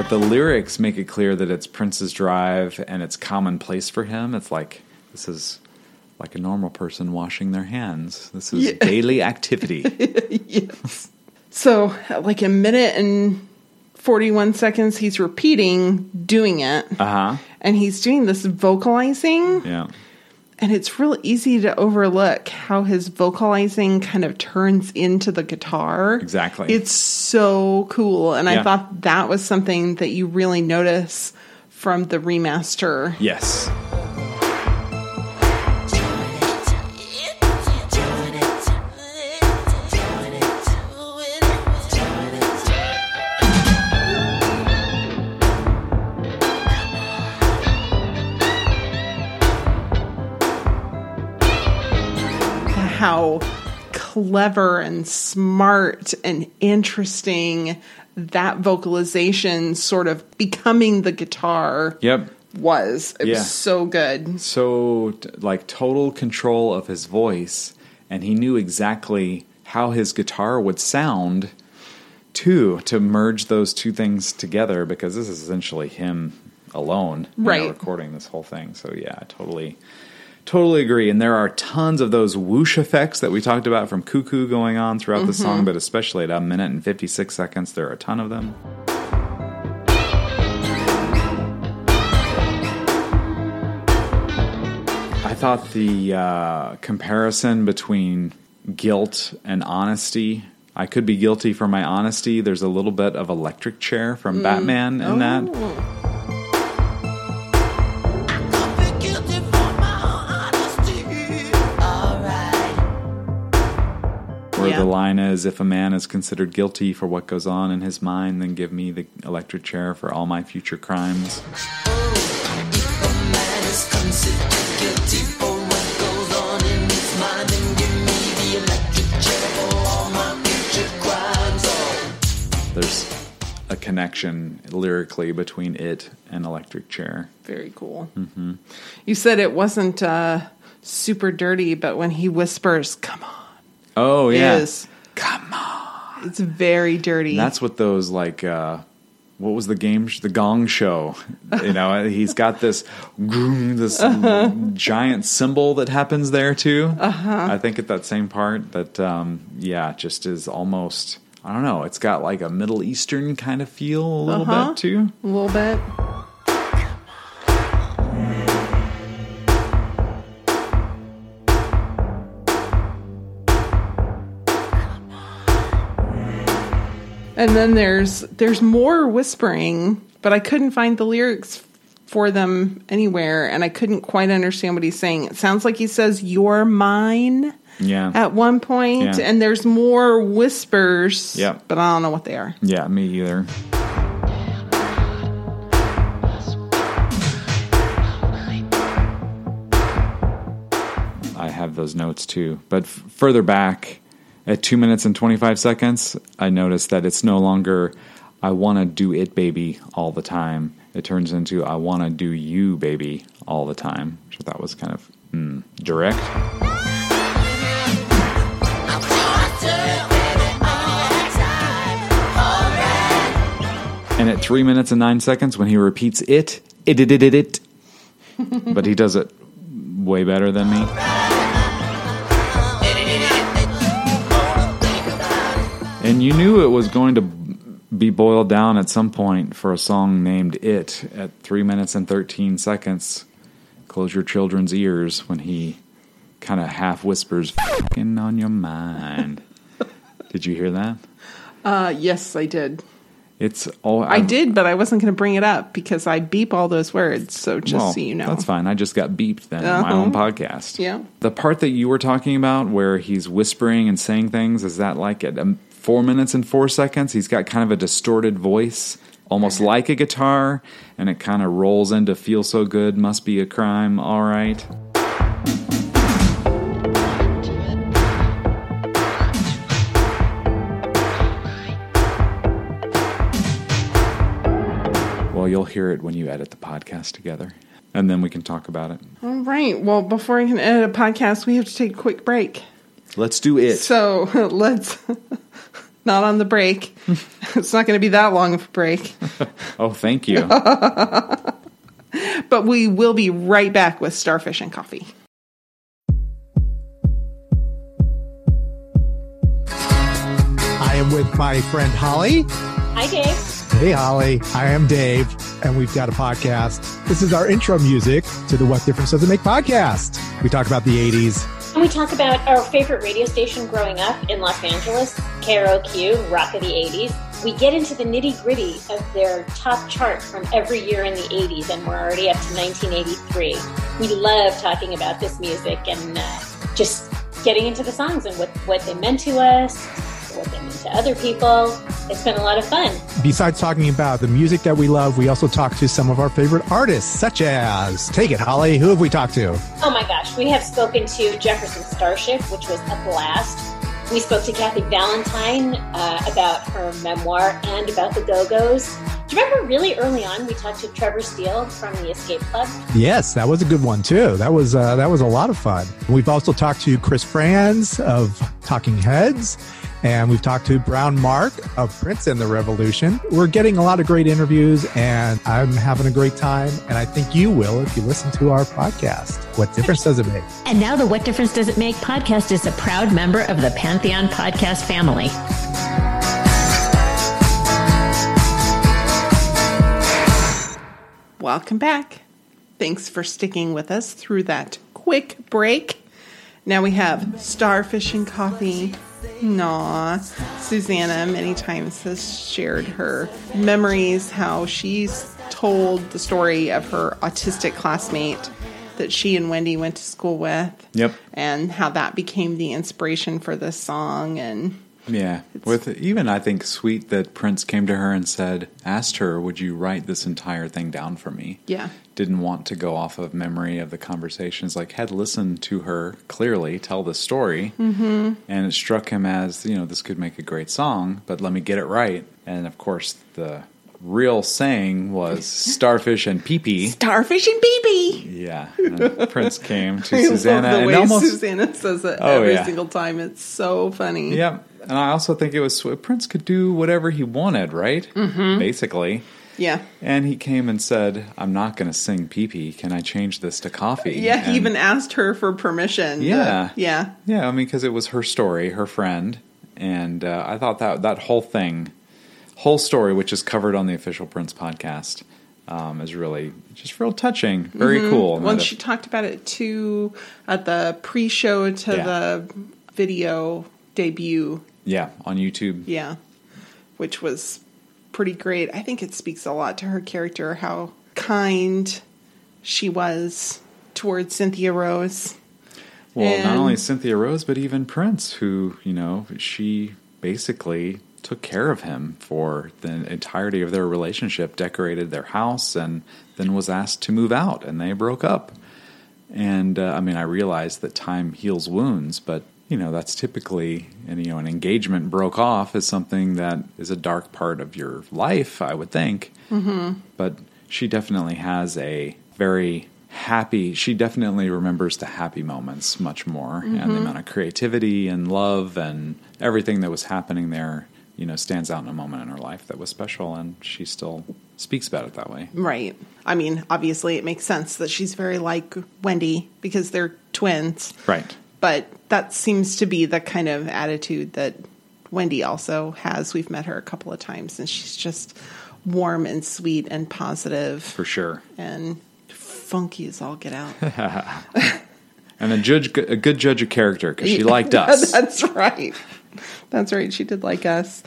But the lyrics make it clear that it's Prince's drive and it's commonplace for him. It's like this is like a normal person washing their hands. This is Yeah. daily activity. (laughs) yes. So, like a minute and 41 seconds, he's repeating doing it. Uh huh. And he's doing this vocalizing. Yeah. And it's real easy to overlook how his vocalizing kind of turns into the guitar. Exactly. It's so cool. And Yeah. I thought that was something that you really notice from the remaster. Yes. How clever and smart and interesting that vocalization sort of becoming the guitar Yep. was. It Yeah. was so good. So like total control of his voice, and he knew exactly how his guitar would sound too to merge those two things together because this is essentially him alone you know, Right. recording this whole thing so yeah totally totally agree and there are tons of those whoosh effects that we talked about from cuckoo going on throughout the song but especially at a minute and 56 seconds there are a ton of them I thought the uh, comparison between guilt and honesty. I could be guilty for my honesty. There's a little bit of electric chair from Batman in that. line is if a man is considered guilty for what goes on in his mind, then give me the electric chair for all my future crimes. There's a connection lyrically between it and electric chair very cool mm-hmm. you said it wasn't uh, super dirty but when he whispers come on Oh yeah, is come on. it's very dirty. That's what those like. Uh, what was the game? sh- The Gong Show. (laughs) You know, he's got this this giant cymbal that happens there too. Uh-huh. I think at that same part that um, yeah, just is almost. I don't know. It's got like a Middle Eastern kind of feel a little Uh-huh. bit too. a little bit. And then there's there's more whispering, but I couldn't find the lyrics for them anywhere, and I couldn't quite understand what he's saying. It sounds like he says "You're mine" Yeah. at one point, Yeah. and there's more whispers. Yep. but I don't know what they are. Yeah, me either. I have those notes too. But f- further back, at two minutes and 25 seconds, I noticed that it's no longer, I want to do it, baby, all the time. It turns into, I want to do you, baby, all the time. Which I thought was kind of mm, direct. And at three minutes and nine seconds, when he repeats it, it, it, it, it, it. (laughs) but he does it way better than me. And you knew it was going to be boiled down at some point for a song named It at three minutes and 13 seconds. Close your children's ears when he kind of half whispers, fucking on your mind. (laughs) Did you hear that? Uh, yes, I did. It's all I did, but I wasn't going to bring it up because I beep all those words. So just Well, so you know, That's fine. I just got beeped then on my Uh-huh. own podcast. Yeah. The part that you were talking about where he's whispering and saying things, is that like at um, four minutes and four seconds? He's got kind of a distorted voice, almost like a guitar, and it kind of rolls into Feel So Good, Must Be a Crime, All Right. Well, you'll hear it when you edit the podcast together, and then we can talk about it. All right. Well, before I can edit a podcast, we have to take a quick break. Let's do it. So (laughs) let's not on the break. (laughs) it's not going to be that long of a break, (laughs) oh, thank you. (laughs) but we will be right back with Starfish and Coffee. I am with my friend Holly. Hi, Dave. Hey, Holly. I am Dave, and we've got a podcast. This is our intro music to the What Difference Does It Make podcast. We talk about the 80s. We talk about our favorite radio station growing up in Los Angeles, KROQ, Rock of the 80s. We get into the nitty gritty of their top chart from every year in the 80s, and we're already up to 1983. We love talking about this music and uh, just getting into the songs and what, what they meant to us, mean to other people. It's been a lot of fun. Besides talking about the music that we love, we also talk to some of our favorite artists, such as, take it, Holly, who have we talked to? Oh my gosh, we have spoken to Jefferson Starship, which was a blast. We spoke to Kathy Valentine uh, about her memoir and about the Go Go's. Do you remember really early on we talked to Trevor Steel from the Escape Club? Yes, that was a good one too. That was uh, that was a lot of fun. We've also talked to Chris Frantz of Talking Heads, and we've talked to Brown Mark of Prince and the Revolution. We're getting a lot of great interviews, and I'm having a great time. And I think you will if you listen to our podcast. What difference does it make? And now the What Difference Does It Make podcast is a proud member of the Pantheon podcast family. Welcome back. Thanks for sticking with us through that quick break. Now we have Starfish and Coffee. Aw, Susannah many times has shared her memories, how she's told the story of her autistic classmate that she and Wendy went to school with. Yep. And how that became the inspiration for this song. And Yeah, with even I think sweet that Prince came to her and said, asked her, "Would you write this entire thing down for me?" yeah, Didn't want to go off of memory of the conversations. Like had listened to her clearly tell the story, mm-hmm. and it struck him as you know this could make a great song, but let me get it right. And of course, the real saying was (laughs) starfish and pee pee. Starfish and BB. Yeah. And (laughs) Prince came to I Susannah love the and way almost. Susannah says it Oh, every yeah. single time. It's so funny. Yep. And I also think it was Prince could do whatever he wanted, right? Mm-hmm. Basically. Yeah. And he came and said, I'm not going to sing pee pee. Can I change this to coffee? Yeah, he even asked her for permission. to- Yeah. yeah. Yeah, I mean, because it was her story, her friend, and uh, I thought that that whole thing, whole story, which is covered on the official Prince podcast, um, is really just real touching, very cool. Well, And she talked about it too at the pre-show to Yeah. the video debut. yeah, on YouTube. Yeah, which was pretty great. I think it speaks a lot to her character, how kind she was towards Cynthia Rose. Well, not only Cynthia Rose, but even Prince, who you know, she basically took care of him for the entirety of their relationship, decorated their house, and then was asked to move out, and they broke up. And uh, I mean, I realize that time heals wounds, but you know that's typically, and you know, an engagement broke off is something that is a dark part of your life, I would think. Mm-hmm. But she definitely has a very happy. She definitely remembers the happy moments much more, and the amount of creativity and love and everything that was happening there. You know, stands out in a moment in her life that was special, and she still speaks about it that way. Right. I mean, obviously, it makes sense that she's very like Wendy because they're twins. Right. But that seems to be the kind of attitude that Wendy also has. We've met her a couple of times, and she's just warm and sweet and positive For sure. and funky as all get out. (laughs) And a judge, a good judge of character because she liked (laughs) us. That's right. That's right. She did like us.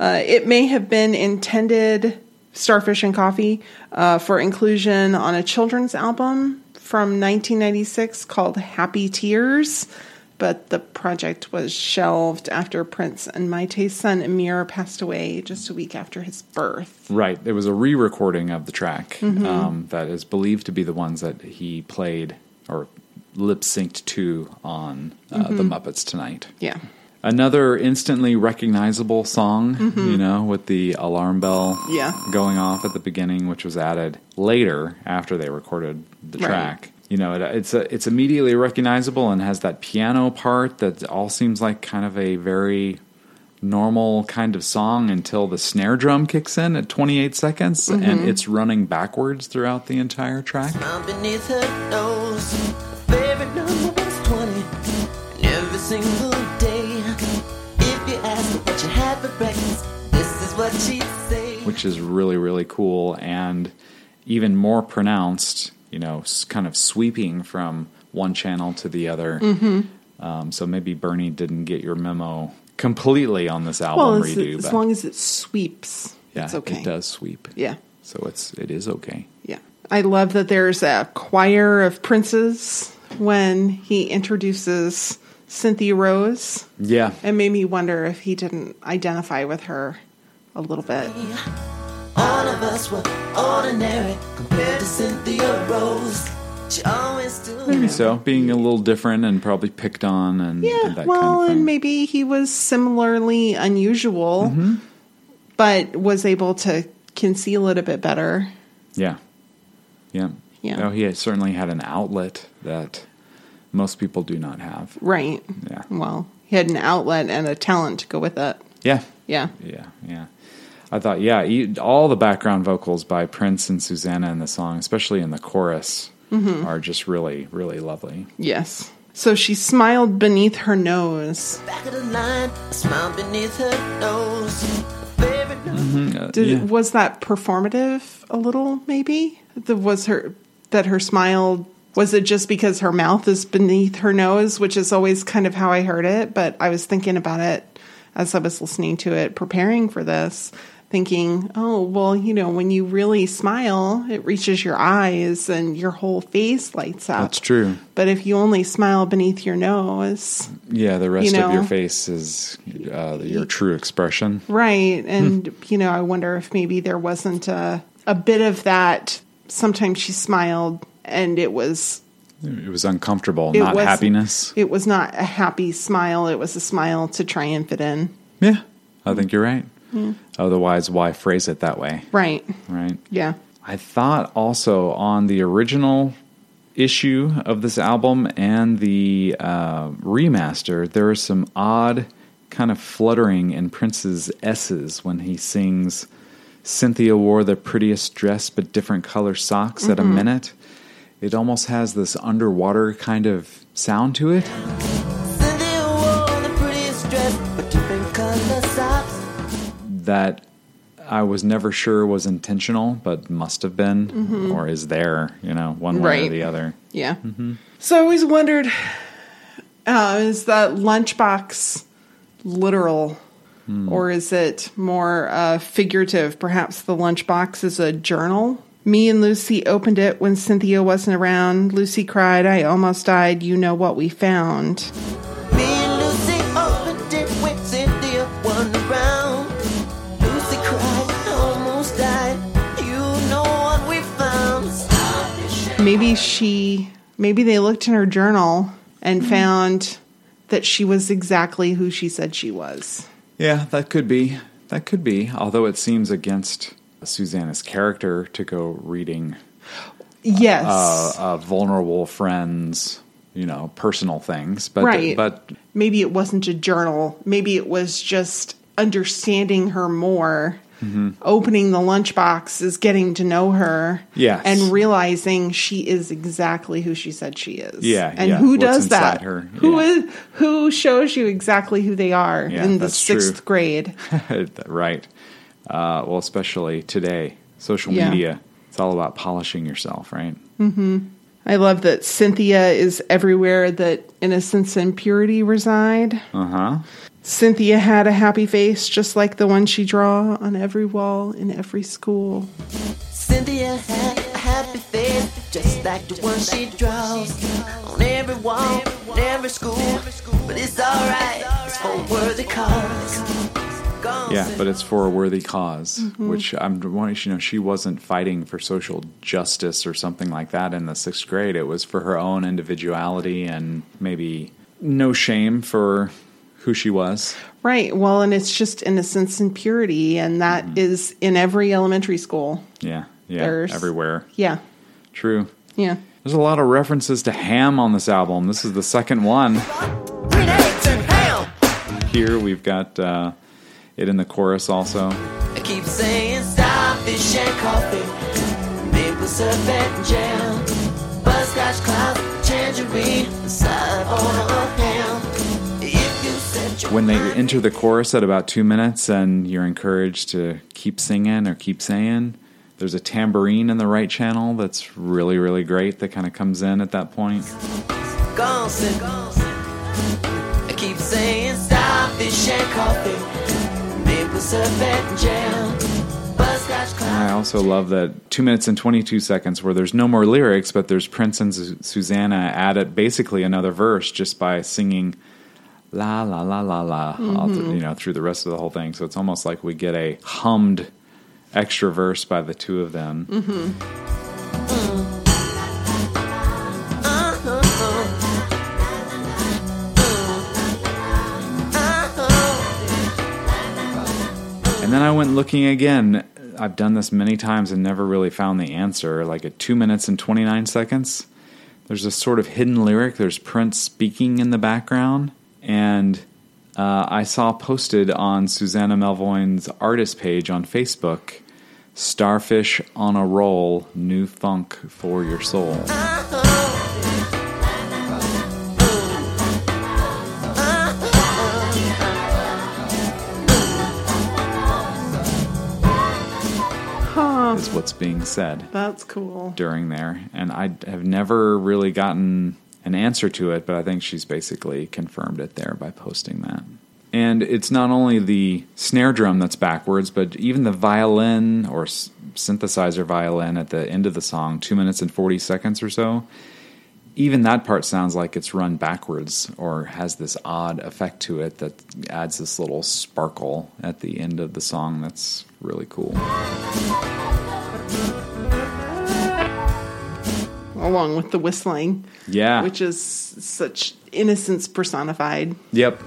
Uh, it may have been intended, Starfish and Coffee, uh, for inclusion on a children's album from 1996 called Happy Tears, but the project was shelved after Prince and Mayte's son Amiir passed away just a week after his birth. Right. It was a re-recording of the track um, that is believed to be the ones that he played or lip synced to on uh, the Muppets Tonight. Yeah. Another instantly recognizable song, mm-hmm. you know, with the alarm bell Yeah. going off at the beginning, which was added later after they recorded the Right. track. You know, it, it's a, it's immediately recognizable and has that piano part that all seems like kind of a very normal kind of song until the snare drum kicks in at 28 seconds and mm-hmm. it's running backwards throughout the entire track. Down beneath what you had for breakfast, this is what she'd say. which is really really cool and even more pronounced you know kind of sweeping from one channel to the other Mm-hmm. um, so maybe bernie didn't get your memo completely on this album as, redo as but long as it sweeps, yeah it's okay. it does sweep Yeah. so it's it is okay Yeah. I love that there's a choir of princes when he introduces Cynthia Rose. yeah It made me wonder if he didn't identify with her a little bit. All of us were ordinary compared to Cynthia Rose. She always stood maybe so being a little different and probably picked on and, Yeah, and that well, kind of thing and maybe he was similarly unusual, Mm-hmm. but was able to conceal it a bit better. yeah yeah Yeah. No, he certainly had an outlet that most people do not have Right. Yeah. Well, he had an outlet and a talent to go with it. yeah Yeah. Yeah, yeah. I thought, yeah, you, all the background vocals by Prince and Susannah in the song, especially in the chorus, Mm-hmm. are just really, really lovely. Yes. So she smiled beneath her nose. back of the line, a smile beneath her nose. Favorite number. Uh, Did, yeah. Was that performative a little, maybe? The, was her that her smile was it just because her mouth is beneath her nose, which is always kind of how I heard it, but I was thinking about it as I was listening to it, preparing for this, thinking, oh, well, you know, when you really smile, it reaches your eyes and your whole face lights up. That's true. But if you only smile beneath your nose, Yeah, the rest You of your face is uh, your true expression. Right. And, you know, I wonder if maybe there wasn't a, a bit of that. Sometimes she smiled and it was It was uncomfortable, It not was- happiness. it was not a happy smile, it was a smile to try and fit in. Yeah, I think you're right. Otherwise, why phrase it that way? Right. Right. Yeah. I thought also on the original issue of this album and the uh, remaster, are some odd kind of fluttering in Prince's S's when he sings Cynthia wore the prettiest dress but different color socks at a minute. It almost has this underwater kind of sound to it. Cynthia wore the prettiest dress, but different color socks. that I was never sure was intentional, but must have been or is there, you know, one way or the other. Yeah. So I always wondered uh, is that lunchbox literal or is it more uh, figurative? Perhaps the lunchbox is a journal. Me and Lucy opened it when Cynthia wasn't around. Lucy cried, I almost died. You know what we found. Me and Lucy opened it when Cynthia wasn't around. Lucy cried, almost died. You know what we found. Maybe she, maybe they looked in her journal and mm-hmm. found that she was exactly who she said she was. Yeah, that could be. That could be. Although it seems against Susannah's character to go reading Yes. uh, uh, vulnerable friends, you know, personal things. But Right. but maybe it wasn't a journal. Maybe it was just understanding her more. Opening the lunchbox is getting to know her. Yes. And realizing she is exactly who she said she is. Yeah, And yeah, who what's does that? her, Who yeah. is who shows you exactly who they are Yeah, in the that's true. sixth grade? (laughs) right. Uh, well, especially today, social Yeah. media. It's all about polishing yourself, right? I love that Cynthia is everywhere that innocence and purity reside. Uh huh. Cynthia had a happy face just like the one she draw on every wall in every school. Cynthia had a happy face, just like the one she draws on every wall, in every school. But it's alright, it's for a worthy cause. Yeah, but it's for a worthy because which I'm wanting you know she wasn't fighting for social justice or something like that in the sixth grade. It was for her own individuality and maybe no shame for who she was. Right. Well, and it's just innocence and purity, and that is in every elementary school. Yeah, yeah, There's- everywhere. Yeah. True. Yeah. There's a lot of references to ham on this album. This is the second one. Green eggs and ham. Here we've got uh, it in the chorus also. I keep saying starfish and coffee, maple syrup and jam, butterscotch cloud, tangerine, side on a ham. If you said you when they enter the chorus at about two minutes and you're encouraged to keep singing or keep saying there's a tambourine in the right channel that's really really great that kind of comes in at that point. I keep saying starfish and coffee, i also love that two minutes and 22 seconds where there's no more lyrics but there's prince and susannah add it basically another verse just by singing la la la la la all th- mm-hmm. you know through the rest of the whole thing. So it's almost like we get a hummed extra verse by the two of them. And then I went looking again. I've done this many times and never really found the answer. Like at two minutes and 29 seconds, there's a sort of hidden lyric. There's Prince speaking in the background. And uh, I saw posted on Susannah Melvoin's artist page on Facebook Starfish on a Roll, New Funk for Your Soul. Is what's being said. That's cool. during there, and I have never really gotten an answer to it, but I think she's basically confirmed it there by posting that. And it's not only the snare drum that's backwards, but even the violin or s- synthesizer violin at the end of the song, two minutes and 40 seconds or so, even that part sounds like it's run backwards or has this odd effect to it that adds this little sparkle at the end of the song that's really cool. Along with the whistling, Yeah. which is such innocence personified. Yep.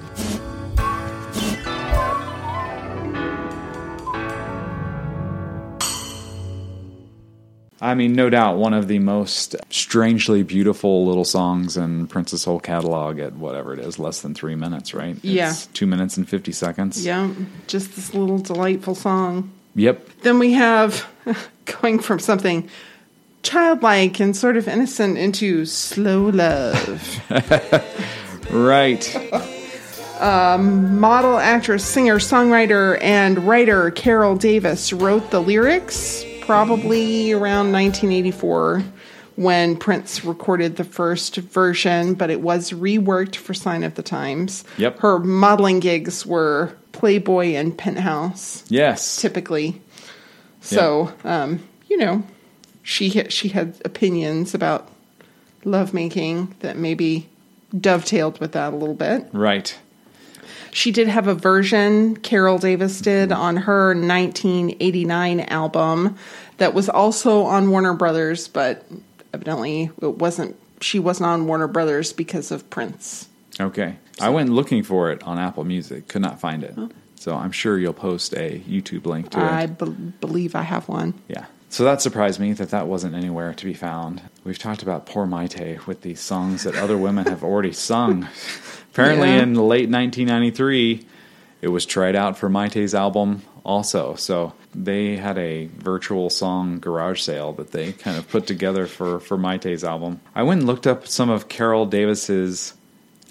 I mean, no doubt one of the most strangely beautiful little songs in Prince's whole catalog at whatever it is, less than three minutes, right? Yeah. It's two minutes and 50 seconds. Yeah, just this little delightful song. Yep. Then we have (laughs) going from something childlike and sort of innocent into slow love. (laughs) Right. (laughs) Uh, model, actress, singer, songwriter, and writer Carol Davis wrote the lyrics probably around 1984 when Prince recorded the first version, but it was reworked for Sign of the Times. Yep. Her modeling gigs were Playboy and Penthouse. Yes. typically. So, um, you know, she she had opinions about lovemaking that maybe dovetailed with that a little bit. Right. She did have a version Carole Davis did on her 1989 album that was also on Warner Brothers, but evidently it wasn't. She wasn't on Warner Brothers because of Prince. Okay. I went looking for it on Apple Music, could not find it. Oh. So I'm sure you'll post a YouTube link to I it. be- believe I have one. Yeah. So that surprised me that that wasn't anywhere to be found. We've talked about poor Mayte with these songs that other women have already sung. (laughs) Apparently, Yeah. in late 1993, it was tried out for Mayte's album also. So they had a virtual song garage sale that they kind of put together for, for Mayte's album. I went and looked up some of Carole Davis's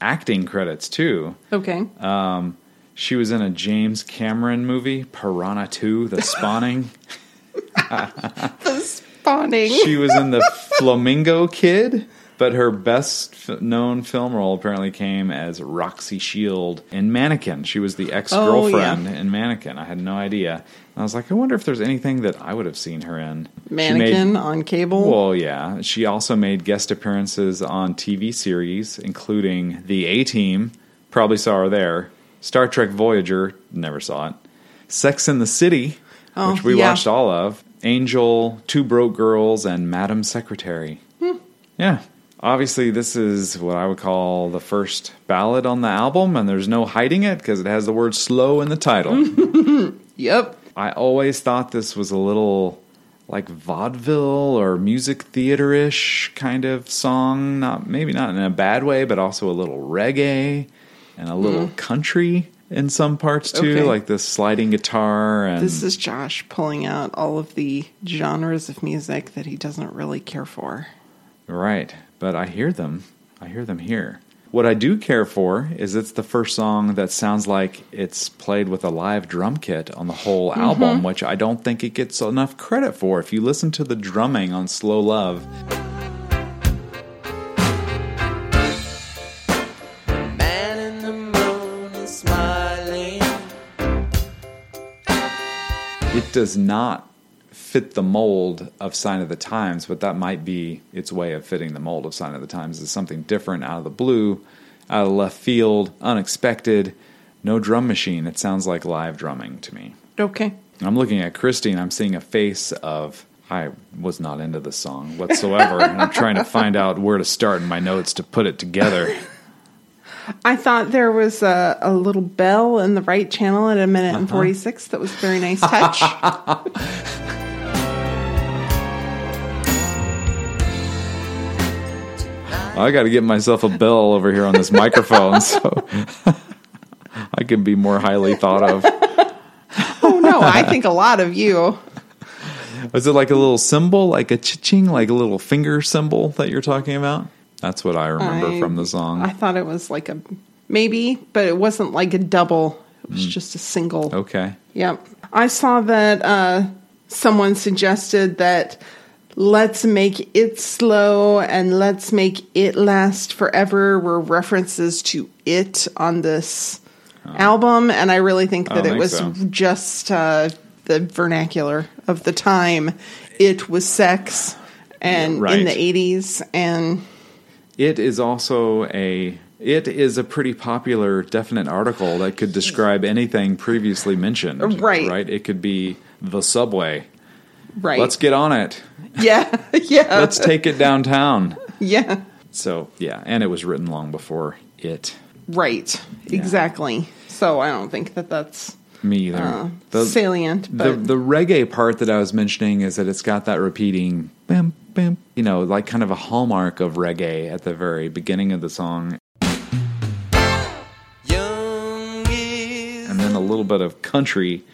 acting credits too. Okay. Um, she was in a James Cameron movie, Piranha 2, The Spawning. (laughs) (laughs) The Spawning. she was in the Flamingo Kid, but her best f- known film role apparently came as Roxy Shield in Mannequin. She was the ex girlfriend Oh, yeah. in Mannequin. I had no idea. And I was like, I wonder if there's anything that I would have seen her in. Mannequin made- on cable. well, yeah. She also made guest appearances on TV series, including The A Team. Probably saw her there. Star Trek Voyager. Never saw it. Sex in the City, Oh, which we yeah. watched all of. Angel, Two Broke Girls, and Madam Secretary. Hmm. Yeah. Obviously, this is what I would call the first ballad on the album, and there's no hiding it because it has the word slow in the title. (laughs) Yep. I always thought this was a little like vaudeville or music theater ish kind of song. Not maybe not in a bad way, but also a little reggae and a little mm-hmm. country in some parts too, Okay. like the sliding guitar and This is Josh pulling out all of the genres of music that he doesn't really care for. right. But I hear them. I hear them here. What I do care for is it's the first song that sounds like it's played with a live drum kit on the whole mm-hmm. album, which I don't think it gets enough credit for. If you listen to the drumming on Slow Love, Man in the moon is smiling. it does not fit the mold of Sign of the Times, but that might be its way of fitting the mold of Sign of the Times. Is something different out of the blue, out of left field, unexpected. No drum machine. It sounds like live drumming to me. Okay. I'm looking at Christy and I'm seeing a face of I was not into this song whatsoever. and I'm trying to find out where to start in my notes to put it together. I thought there was a, a little bell in the right channel at a minute and uh-huh. 46. That was a very nice touch. (laughs) I got to get myself a bell over here on this microphone so (laughs) I can be more highly thought of. oh, no. I think a lot of you. Is it like a little cymbal, like a ching, like a little finger cymbal that you're talking about? That's what I remember I- from the song. I thought it was like a maybe, but it wasn't like a double. It was just a single. okay. Yep. I saw that uh, someone suggested that let's make it slow and let's make it last forever were references to it on this album. And I really think that it think was so. just uh, the vernacular of the time. It was sex and Right. in the 80s. And It is also a it is a pretty popular definite article that could describe anything previously mentioned. Right. Right? It could be the subway. Right. Let's get on it. yeah. (laughs) Yeah. Let's take it downtown. yeah. So, yeah, and it was written long before it. Right. Exactly. So I don't think that that's Me either. uh, The- salient. the But the reggae part that I was mentioning is that it's got that repeating bam bam, you know, like kind of a hallmark of reggae at the very beginning of the song, Young and then a little bit of country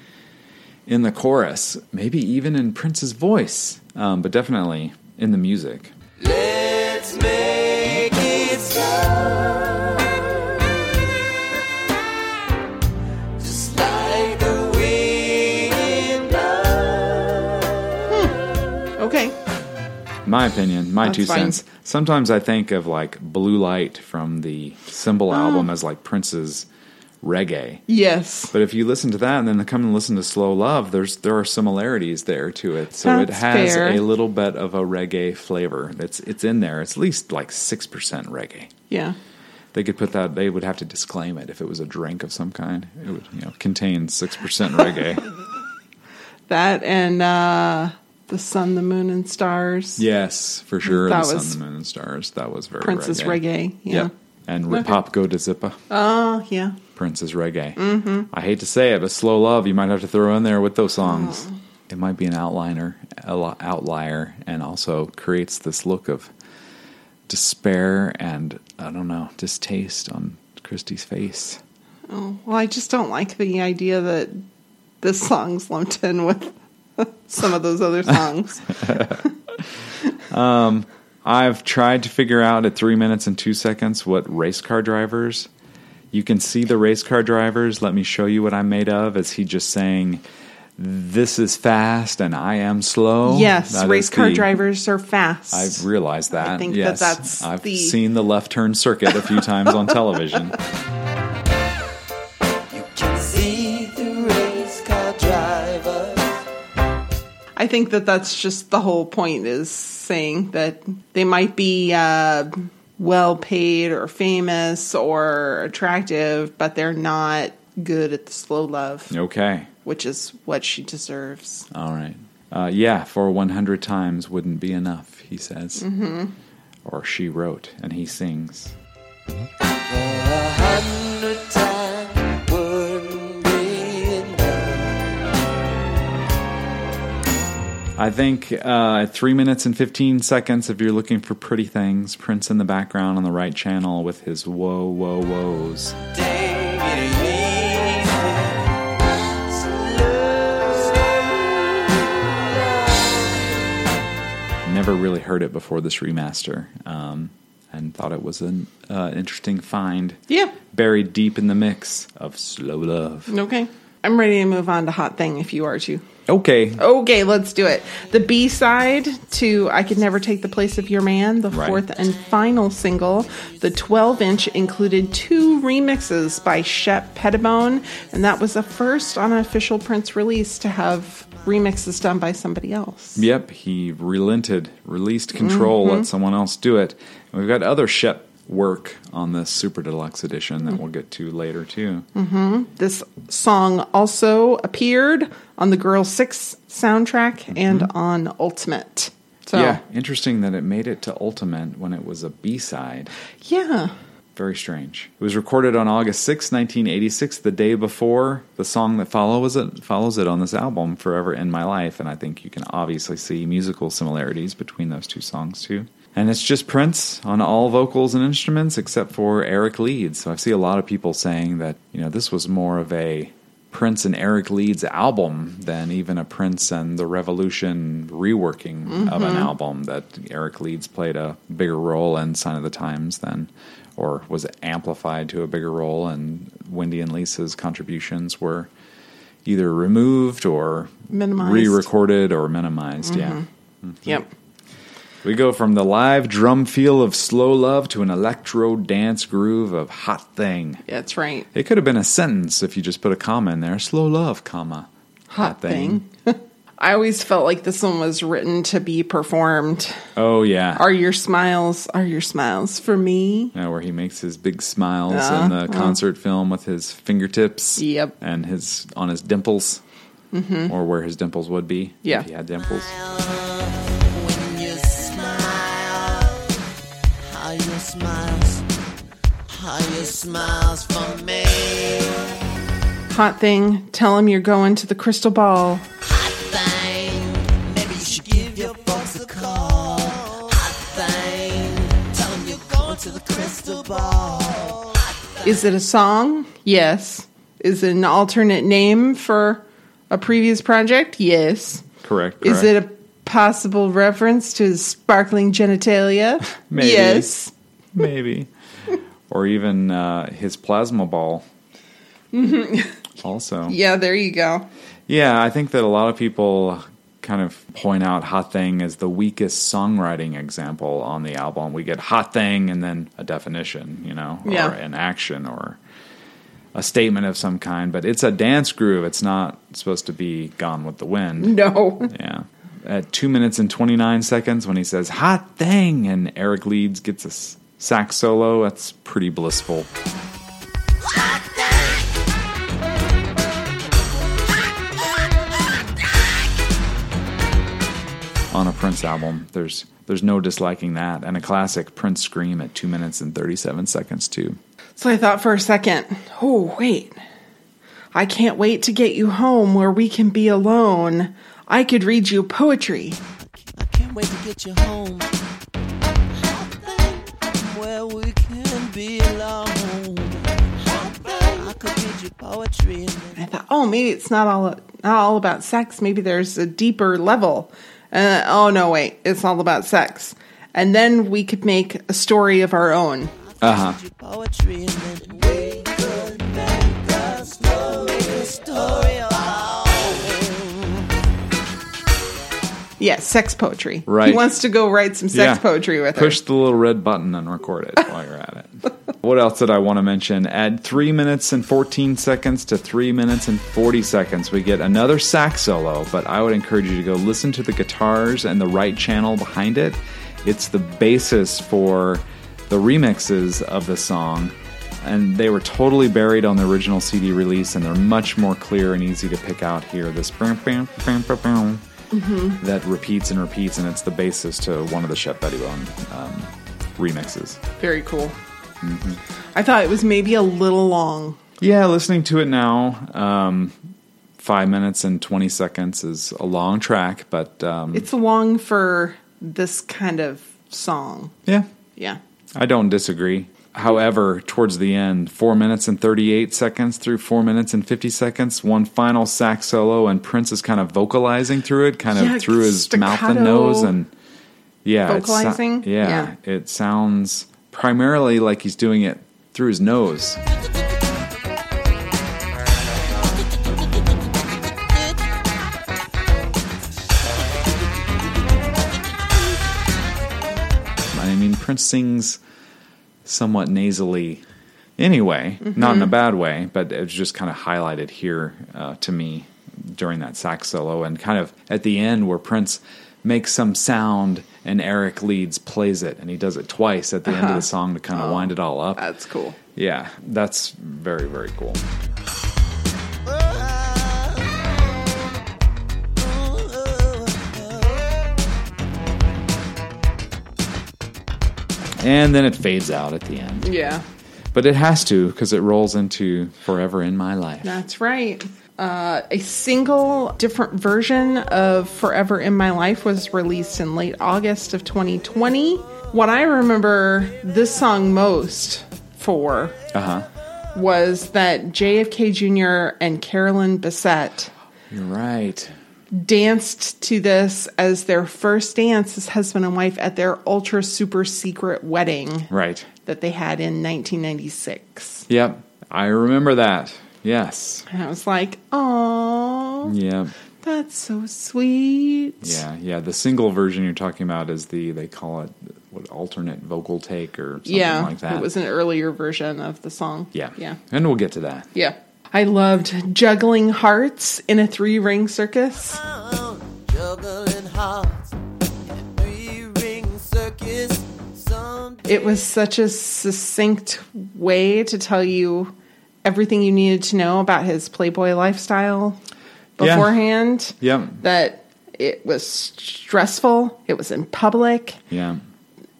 in the chorus, maybe even in Prince's voice, um, but definitely in the music. Let's make it stop. Just like the wind blows. okay. My opinion, my That's two fine. cents. Sometimes I think of like Blue Light from the Symbol album as like Prince's reggae. Yes. But if you listen to that and then come and listen to Slow Love, there's there are similarities there to it. So it has fair. a little bit of a reggae flavor. It's it's in there. It's at least like six percent reggae. Yeah. They could put that. They would have to disclaim it if it was a drink of some kind. It would you know contain six percent reggae. (laughs) That and uh, the sun, the moon, and stars. yes, for sure. That the was Sun, the Moon, and Stars. That was very Prince's reggae. Yeah. Yep. And Okay. Hop Go to Zippa. Oh, yeah. Prince's reggae. Mm-hmm. I hate to say it, but slow love you might have to throw in there with those songs. It might be an outliner, outlier, and also creates this look of despair and I don't know distaste on Christy's face. Oh, well, I just don't like the idea that this song's lumped in with (laughs) some of those other songs. (laughs) I've tried to figure out at three minutes and two seconds what race car drivers. You can see the race car drivers. Let me show you what I'm made of. Is he just saying, "This is fast and I am slow"? yes, That race car the- drivers are fast. I've realized that. I think that yes, that's I've the- seen the left turn circuit a few times on television. (laughs) You can see the race car drivers. I think that that's just the whole point is saying that they might be uh, well paid or famous or attractive, but they're not good at the slow love, Okay, which is what she deserves. all right. Uh, yeah, for 100 times wouldn't be enough, he says. Mm-hmm. Or she wrote, and he sings. A hundred times I think uh, three minutes and 15 seconds, if you're looking for pretty things, Prince in the background on the right channel with his whoa, whoa, whoas. Take it easy. Slow. Never really heard it before this remaster um, and thought it was an uh, interesting find. Yeah. Buried deep in the mix of slow love. Okay. I'm ready to move on to Hot Thing if you are too. Okay. Okay, let's do it. The B side to I Could Never Take the Place of Your Man, the Right. fourth and final single. The 12 inch included two remixes by Shep Pettibone, and that was the first on an official Prince release to have remixes done by somebody else. Yep, he relented, released control, let mm-hmm. someone else do it. And we've got other Shep work on this Super Deluxe edition that we'll get to later too. Mm-hmm. This song also appeared on the Girl 6 soundtrack and mm-hmm. on Ultimate. So, Yeah, interesting that it made it to Ultimate when it was a B side. yeah. Very strange. It was recorded on August 6, 1986, the day before the song that follows it follows it on this album, Forever in My Life, and I think you can obviously see musical similarities between those two songs too. And it's just Prince on all vocals and instruments except for Eric Leeds. So I see a lot of people saying that, you know, this was more of a Prince and Eric Leeds album than even a Prince and the Revolution reworking of an mm-hmm. album. That Eric Leeds played a bigger role in Sign of the Times than, or was amplified to a bigger role, and Wendy and Lisa's contributions were either removed or Minimized. re-recorded or minimized. Yeah. Mm-hmm. Mm-hmm. Yep. We go from the live drum feel of slow love to an electro dance groove of hot thing. That's right. It could have been a sentence if you just put a comma in there. Slow love, comma. Hot thing. (laughs) I always felt like this one was written to be performed. Oh yeah. Are your smiles, are your smiles for me? Yeah, where he makes his big smiles Uh, in the concert film with his fingertips. Yep. And his on his dimples. Mm-hmm. Or where his dimples would be. Yeah. If he had dimples. Smiles, how you smiles for me. Hot thing, tell him you're going to the crystal ball. Hot thing. Maybe you should give your folks a call. Hot thing. Tell them you're going to the crystal ball. Is it a song? Yes. Is it an alternate name for a previous project? Yes. Correct. Is it a possible reference to sparkling genitalia? (laughs) Maybe. Yes. (laughs) maybe, or even uh, his plasma ball? also, Yeah, there you go. Yeah, I think that a lot of people kind of point out Hot Thing as the weakest songwriting example on the album. We get Hot Thing and then a definition, you know, or Yeah. an action or a statement of some kind, but it's a dance groove. It's not supposed to be Gone with the Wind. No. Yeah. At two minutes and 29 seconds, when he says hot thing and Eric Leeds gets a s- sax solo, that's pretty blissful. On a Prince album, there's there's no disliking that, and a classic Prince scream at two minutes and 37 seconds too. So I thought for a second, oh, wait. I can't wait to get you home where we can be alone. I could read you poetry. I can't wait to get you home. Where we can be alone. I could read you poetry and I thought, oh, maybe it's not all not all about sex. Maybe there's a deeper level. Uh, oh no, wait, it's all about sex. And then we could make a story of our own. Uh huh. Yeah, sex poetry. Right. He wants to go write some sex poetry with Push her. Push the little red button and record it while you're at it. (laughs) What else did I want to mention? Add three minutes and 14 seconds to three minutes and 40 seconds. We get another sax solo, but I would encourage you to go listen to the guitars and the right channel behind it. It's the basis for the remixes of the song. And they were totally buried on the original CD release, and they're much more clear and easy to pick out here. This bam, that repeats and repeats, and it's the basis to one of the Shep Pettibone um, remixes. Very cool. Mm-hmm. I thought it was maybe a little long. Yeah, listening to it now, um, five minutes and 20 seconds is a long track, but um, It's long for this kind of song. yeah, Yeah. I don't disagree. However, towards the end, four minutes and 38 seconds through four minutes and 50 seconds, one final sax solo, and Prince is kind of vocalizing through it, kind of through his mouth and nose, and yeah, vocalizing? yeah, Yeah. it sounds primarily like he's doing it through his nose. I mean, Prince sings somewhat nasally anyway, not in a bad way, but it's just kind of highlighted here uh, to me during that sax solo and kind of at the end where Prince makes some sound and Eric Leeds plays it and he does it twice at the end of the song to kind of wind it all up. That's cool. Yeah, that's very, very cool. And then it fades out at the end. Yeah. But it has to because it rolls into Forever in My Life. That's right. Uh, a single different version of Forever in My Life was released in late August of 2020. What I remember this song most for Uh huh. was that JFK Jr. and Carolyn Bessette You're right. Danced to this as their first dance as husband and wife at their ultra super secret wedding Right. that they had in 1996. Yep. I remember that. Yes. And I was like, oh, Yeah. that's so sweet. Yeah. Yeah. The single version you're talking about is the, they call it, what, alternate vocal take or something yeah, like that. it was an earlier version of the song. Yeah. yeah, And we'll get to that. yeah. I loved juggling hearts in a three ring circus. Juggling hearts in a three-ring circus. It was such a succinct way to tell you everything you needed to know about his Playboy lifestyle Yeah. beforehand. Yep. That it was stressful. It was in public. Yeah.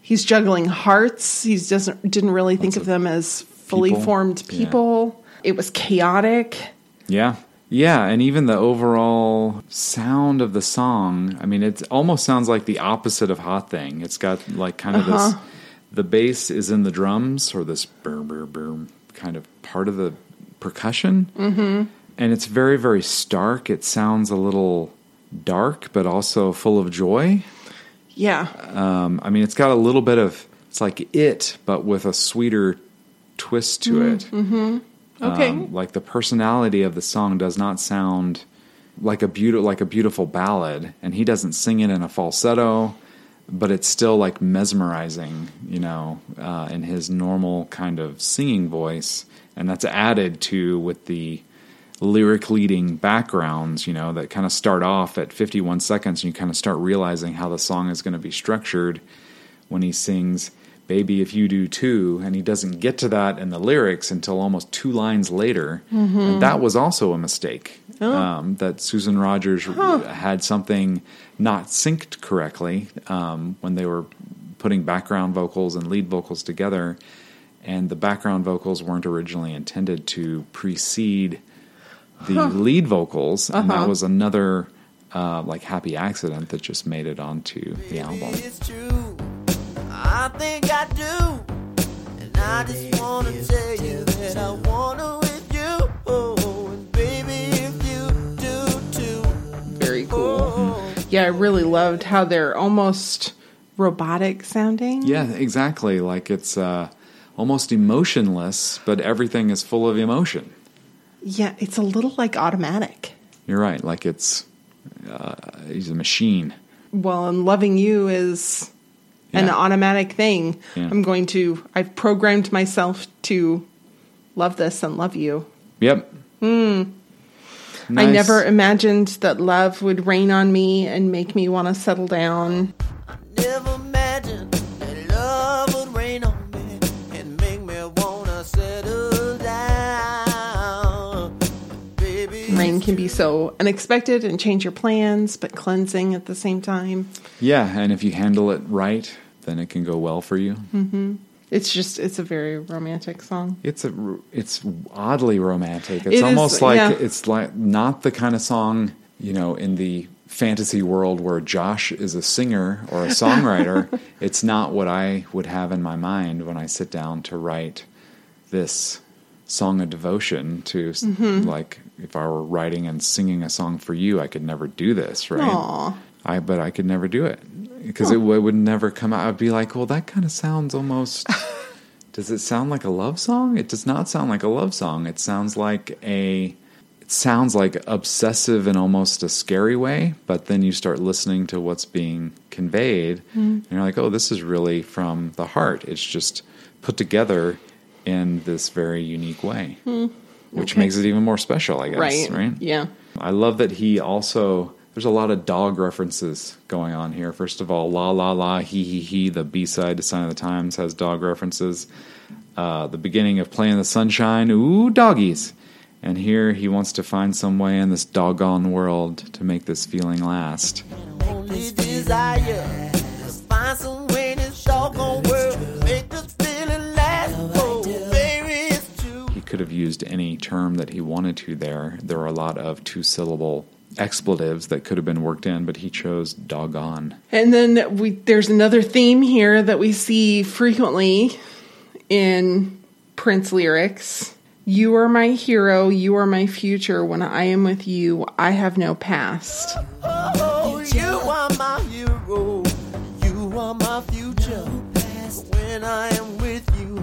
He's juggling hearts. He doesn't didn't really think Lots of of them as fully people. formed Yeah. It was chaotic. Yeah. Yeah, and even the overall sound of the song, I mean, it almost sounds like the opposite of Hot Thing. It's got like kind of this the bass is in the drums or this boom boom boom kind of part of the percussion. Mm-hmm. And it's very, very stark. It sounds a little dark, but also full of joy. Yeah. Um, I mean, it's got a little bit of, it's like it, but with a sweeter twist to it. Okay. Um, like the personality of the song does not sound like a beautiful like a beautiful ballad, and he doesn't sing it in a falsetto, but it's still like mesmerizing, you know, uh, in his normal kind of singing voice, and that's added to with the lyric leading backgrounds, you know, that kind of start off at 51 seconds, and you kind of start realizing how the song is going to be structured when he sings baby if you do too and he doesn't get to that in the lyrics until almost two lines later. And that was also a mistake. Um, that susan rogers had something not synced correctly um, when they were putting background vocals and lead vocals together and the background vocals weren't originally intended to precede the lead vocals. And that was another uh, like happy accident that just made it onto the album. It's true. I think I do. And I just wanna tell you that I wanna with you. Oh, and baby, if you do too. Very cool. Oh, Yeah, I really loved how they're almost robotic sounding. Yeah, exactly. Like it's uh, almost emotionless, but everything is full of emotion. Yeah, it's a little like automatic. You're right. Like it's uh, he's a machine. Well, and loving you is an automatic thing. Yeah. I'm going to, I've programmed myself to love this and love you. Yep. Hmm. I Nice. never imagined that love would rain on me and make me want to settle down. never imagined that love would rain on me and make me wanna settle down. Baby, Rain can be so unexpected and change your plans, but cleansing at the same time. Yeah, and if you handle it right, then it can go well for you. It's just, it's a very romantic song. It's a it's oddly romantic. It's is, almost like yeah. it's like not the kind of song you know in the fantasy world where Josh is a singer or a songwriter. (laughs) it's not what I would have in my mind when I sit down to write this song of devotion to Mm-hmm. like if I were writing and singing a song for you, I could never do this, right? Aw. I but I could never do it because it, w- would never come out. I'd be like, well, that kind of sounds almost. (laughs) does it sound like a love song? It does not sound like a love song. It sounds like a. It sounds like obsessive in almost a scary way, but then you start listening to what's being conveyed, hmm. and you're like, oh, this is really from the heart. It's just put together in this very unique way, hmm. which Okay. makes it even more special, I guess. Right. Right. Yeah. I love that he also there's a lot of dog references going on here. First of all, la la la he he he. The B side to Sign of the Times has dog references. Uh, the beginning of Play in the Sunshine, ooh doggies. And here he wants to find some way in this doggone world to make this feeling last. only desire to find some way in this doggone world to make this feeling last. Oh, baby, it's true. He could have used any term that he wanted to there. There are a lot of two syllable expletives that could have been worked in, but he chose doggone. And then we there's another theme here that we see frequently in Prince lyrics. You are my hero, you are my future. When I am with you, I have no past. Oh, you are my hero. You are my future. When I am with you,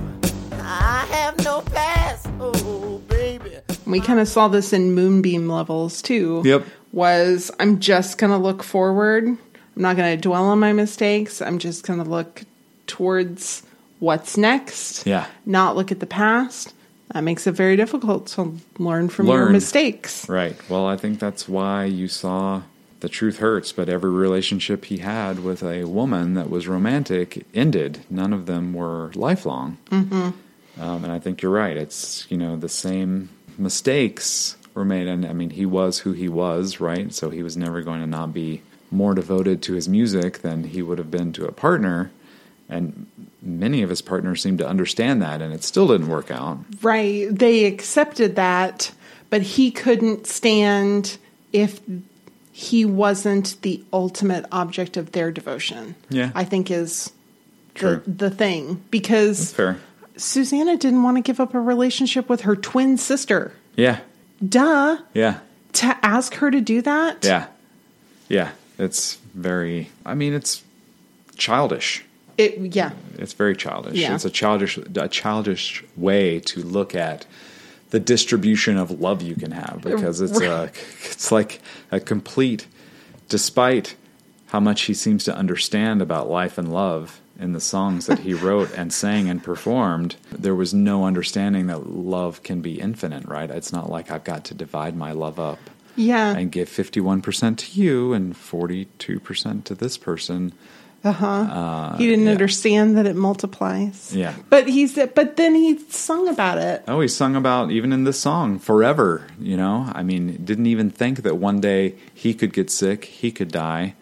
I have no past. Oh, baby. We kind of saw this in Moonbeam levels too. Yep. Was I'm just going to look forward. I'm not going to dwell on my mistakes. I'm just going to look towards what's next. Yeah. Not look at the past. That makes it very difficult to learn from your mistakes. Right. Well, I think that's why you saw the truth hurts, but every relationship he had with a woman that was romantic ended. None of them were lifelong. Mm-hmm. Um, and I think you're right. It's, you know, the same mistakes were made. And I mean, he was who he was, right? So he was never going to not be more devoted to his music than he would have been to a partner. And many of his partners seemed to understand that, and it still didn't work out. Right. They accepted that, but he couldn't stand if he wasn't the ultimate object of their devotion. Yeah. I think is the the thing because Fair. Susannah didn't want to give up a relationship with her twin sister. Yeah. Duh. Yeah. To ask her to do that? Yeah. Yeah. It's very, I mean, it's childish. It yeah. It's very childish. Yeah. It's a childish, a childish way to look at the distribution of love you can have because it's a, it's like a complete, despite how much he seems to understand about life and love in the songs that he wrote and sang and performed, there was no understanding that love can be infinite, right? It's not like I've got to divide my love up Yeah. and give 51% to you and 42% to this person. Uh-huh. Uh, he didn't yeah. understand that it multiplies. Yeah. But he's but then he sung about it. Oh, he sung about even in this song forever. You know, I mean, didn't even think that one day he could get sick, he could die.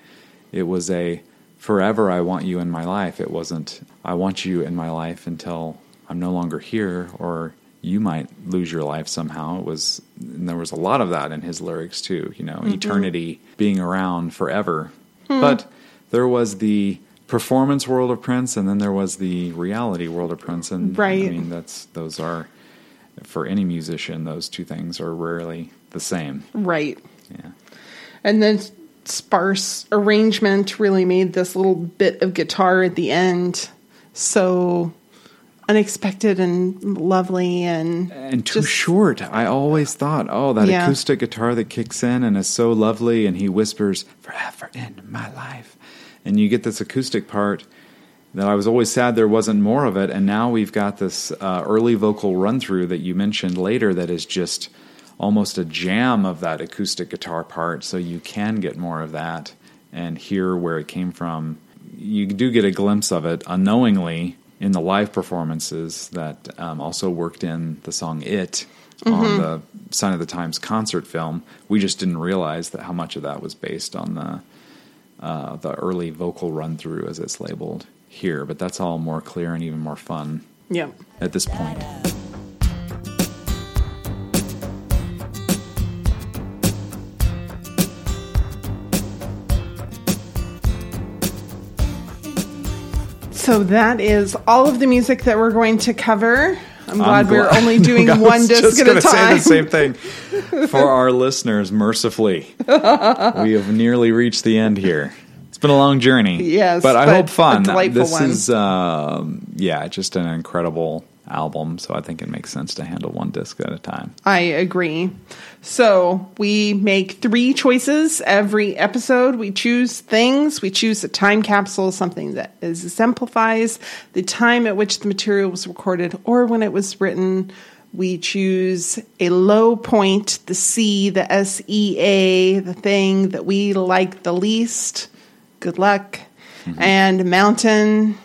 It was a forever. I want you in my life. It wasn't. I want you in my life until I'm no longer here, or you might lose your life somehow. It was. And there was a lot of that in his lyrics too. You know, mm-hmm. eternity being around forever. Hmm. But there was the performance world of Prince, and then there was the reality world of Prince, and Right. I mean that's those are for any musician, those two things are rarely the same. Right. Yeah. And then sparse arrangement really made this little bit of guitar at the end so unexpected and lovely and And too just- short. I always thought, oh, that Yeah. acoustic guitar that kicks in and is so lovely, and he whispers, forever in my life. And you get this acoustic part that I was always sad there wasn't more of it. And now we've got this uh, early vocal run through that you mentioned later that is just almost a jam of that acoustic guitar part. So you can get more of that and hear where it came from. You do get a glimpse of it unknowingly in the live performances that um, also worked in the song It on the Sign of the Times concert film. We just didn't realize that how much of that was based on the uh, the early vocal run through as it's labeled here, but that's all more clear and even more fun yeah. at this point. So that is all of the music that we're going to cover. I'm glad I'm we're only (laughs) doing I was one disc just at a time. Say the same thing for our listeners. Mercifully, (laughs) we have nearly reached the end here. It's been a long journey, Yes, but I but hope fun. this one. is, um, yeah, just an incredible album. So I think it makes sense to handle one disc at a time. I agree. So we make three choices every episode. We choose things. We choose a time capsule, something that is exemplifies the time at which the material was recorded or when it was written. We choose a low point, the C, the S E A, the thing that we like the least. Good luck. Mm-hmm. And mountain,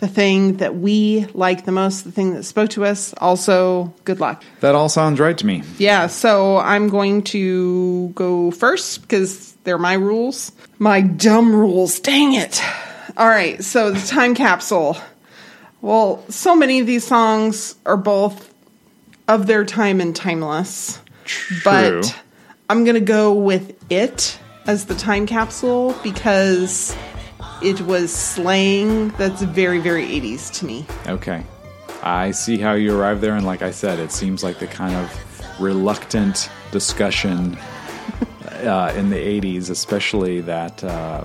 the thing that we like the most, the thing that spoke to us. Also, good luck. That all sounds right to me. Yeah, so I'm going to go first because they're my rules. My dumb rules. Dang it. All right, so the time capsule. Well, so many of these songs are both of their time and timeless. True. But I'm going to go with it as the time capsule because it was slang that's very, very 80s to me. Okay. I see how you arrived there, and like I said, it seems like the kind of reluctant discussion (laughs) uh, in the 80s, especially that uh,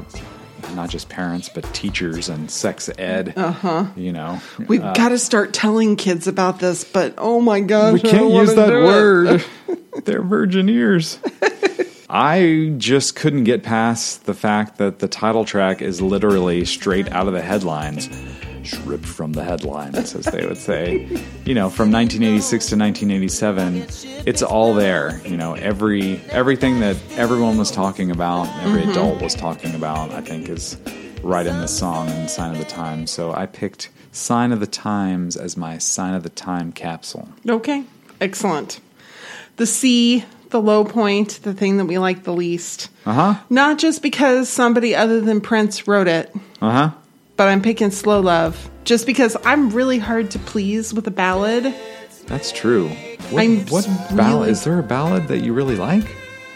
not just parents, but teachers and sex ed. Uh huh. You know, We've got to start telling kids about this, but oh my god, we can't use that word. (laughs) They're virgin ears. (laughs) I just couldn't get past the fact that the title track is literally straight out of the headlines. Ripped from the headlines, as they would say. You know, from 1986 to 1987, it's all there. You know, every everything that everyone was talking about, every Mm-hmm. adult was talking about, I think is right in this song and Sign of the Times. So I picked Sign of the Times as my Sign of the Time capsule. Okay, excellent. The C, the low point, the thing that we like the least. Uh huh. Not just because somebody other than Prince wrote it, Uh huh. but I'm picking Slow Love just because I'm really hard to please with a ballad. That's true. What, I'm what ballad? really- Is there a ballad that you really like?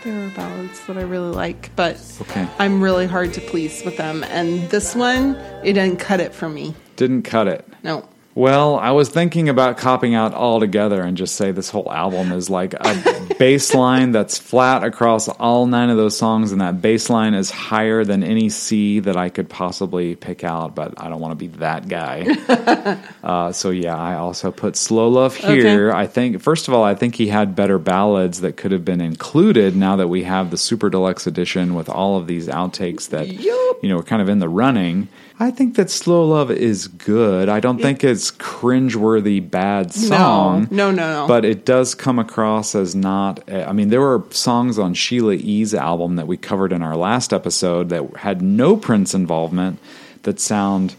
There are ballads that I really like, but Okay. I'm really hard to please with them. And this one, it didn't cut it for me. Didn't cut it. No. Well, I was thinking about copping out altogether and just say this whole album is like a (laughs) bass line that's flat across all nine of those songs, and that bass line is higher than any C that I could possibly pick out, but I don't want to be that guy. (laughs) uh, so, yeah, I also put Slow Love here. I think, first of all, I think he had better ballads that could have been included now that we have the Super Deluxe edition with all of these outtakes that, you know, are kind of in the running. I think that Slow Love is good. I don't think it's cringeworthy bad song. No, no, no. But it does come across as not. I mean, there were songs on Sheila E.'s album that we covered in our last episode that had no Prince involvement that sound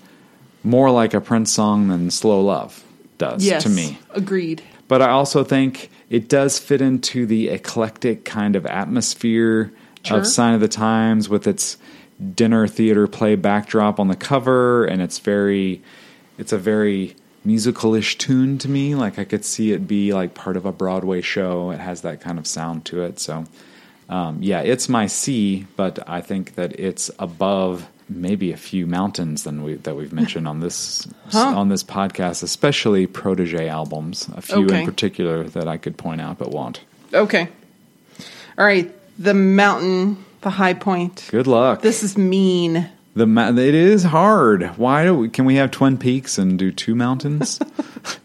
more like a Prince song than Slow Love does Yes. to me. Agreed. But I also think it does fit into the eclectic kind of atmosphere Sure. of Sign of the Times with its dinner theater play backdrop on the cover and it's very it's a very musical-ish tune to me like I could see it be like part of a Broadway show it has that kind of sound to it so um, yeah it's my C but I think that it's above maybe a few mountains than we that we've mentioned on this (laughs) Huh. on this podcast especially protege albums a few Okay. in particular that I could point out but won't Okay. All right. The mountain, the high point. good luck This is mean. The ma- it is hard. Why do we, can we have Twin Peaks and do two mountains?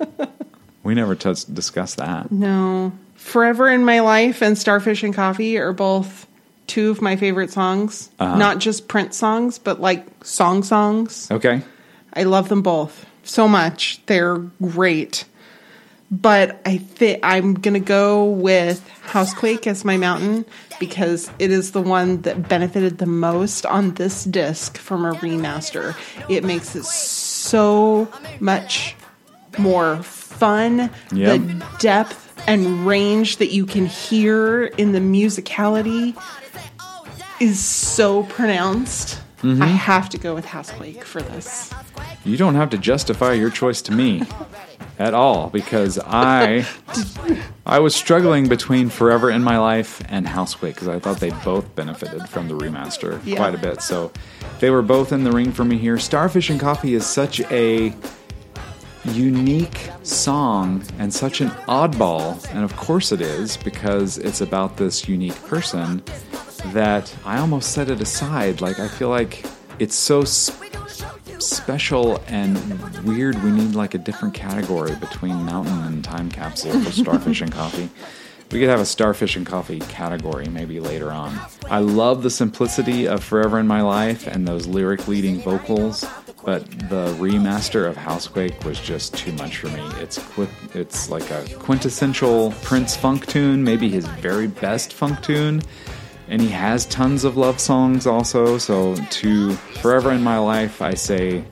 (laughs) we never touched discussed that. No. Forever in My Life and Starfish and Coffee are both two of my favorite songs. Uh-huh. Not just Prince songs, but like song songs. Okay. I love them both so much. They're great. But I think I'm gonna go with Housequake as my mountain because it is the one that benefited the most on this disc from a remaster. It makes it so much more fun. Yep. The depth and range that you can hear in the musicality is so pronounced. Mm-hmm. I have to go with Housequake for this. You don't have to justify your choice to me (laughs) at all because I I was struggling between Forever in My Life and Housequake because I thought they both benefited from the remaster Yeah. quite a bit. So they were both in the ring for me here. Starfish and Coffee is such a unique song and such an oddball, and of course it is because it's about this unique person that I almost set it aside. Like I feel like it's so s- special and weird. We need like a different category between Mountain and Time Capsule for Starfish and Coffee. We could have a Starfish and Coffee category maybe later on. I love the simplicity of Forever in My Life and those lyric leading vocals, but the remaster of Housequake was just too much for me. It's it's like a quintessential Prince funk tune, maybe his very best funk tune. And he has tons of love songs also. So to Forever in My Life, I say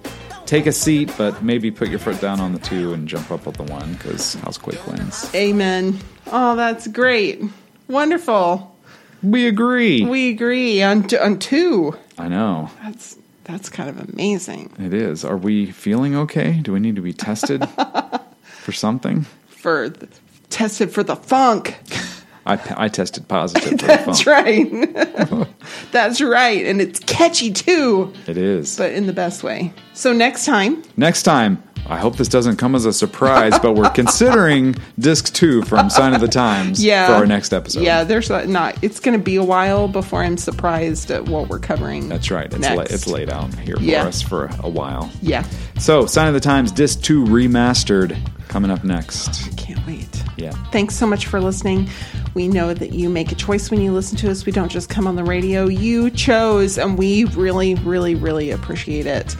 take a seat, but maybe put your foot down on the two and jump up on the one because Housequake wins. Amen. Oh, that's great. Wonderful. We agree. We agree on t- on two. I know. That's that's kind of amazing It is. Are we feeling okay? Do we need to be tested (laughs) for something? for the, tested for the funk. (laughs) I, I tested positive for That's right. (laughs) that's right, and it's catchy too, It is. but in the best way. So next time, Next time, I hope this doesn't come as a surprise, but we're considering (laughs) disc two from Sign of the Times yeah, for our next episode. Yeah, there's not. It's going to be a while before I'm surprised at what we're covering. That's right. It's, la- it's laid out here Yeah. for us for a while. Yeah, So, Sign of the Times Disc 2 Remastered coming up next. I can't wait. Yeah. Thanks so much for listening. We know that you make a choice when you listen to us. We don't just come on the radio. You chose, and we really, really, really appreciate it.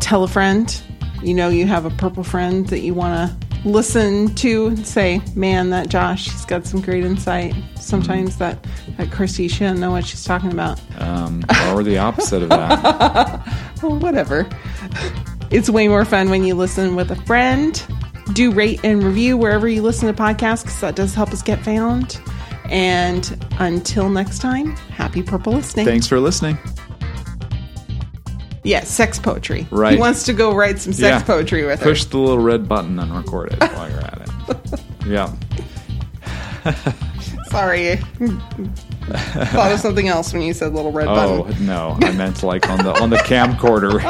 Tell a friend. You know you have a purple friend that you want to listen to and say, man, that Josh, he's got some great insight. Sometimes that, that Christy, she doesn't know what she's talking about. Um, or the opposite of that. (laughs) Well, whatever. It's way more fun when you listen with a friend. Do rate and review wherever you listen to podcasts because that does help us get found. And until next time, happy purple listening. Thanks for listening. Yeah, sex poetry. Right. He wants to go write some sex Yeah. poetry with Push her. Push the little red button and record it while you're at it. (laughs) Yeah. (laughs) Sorry. Thought of something else when you said little red Oh button. no, I meant like on the on the (laughs) camcorder.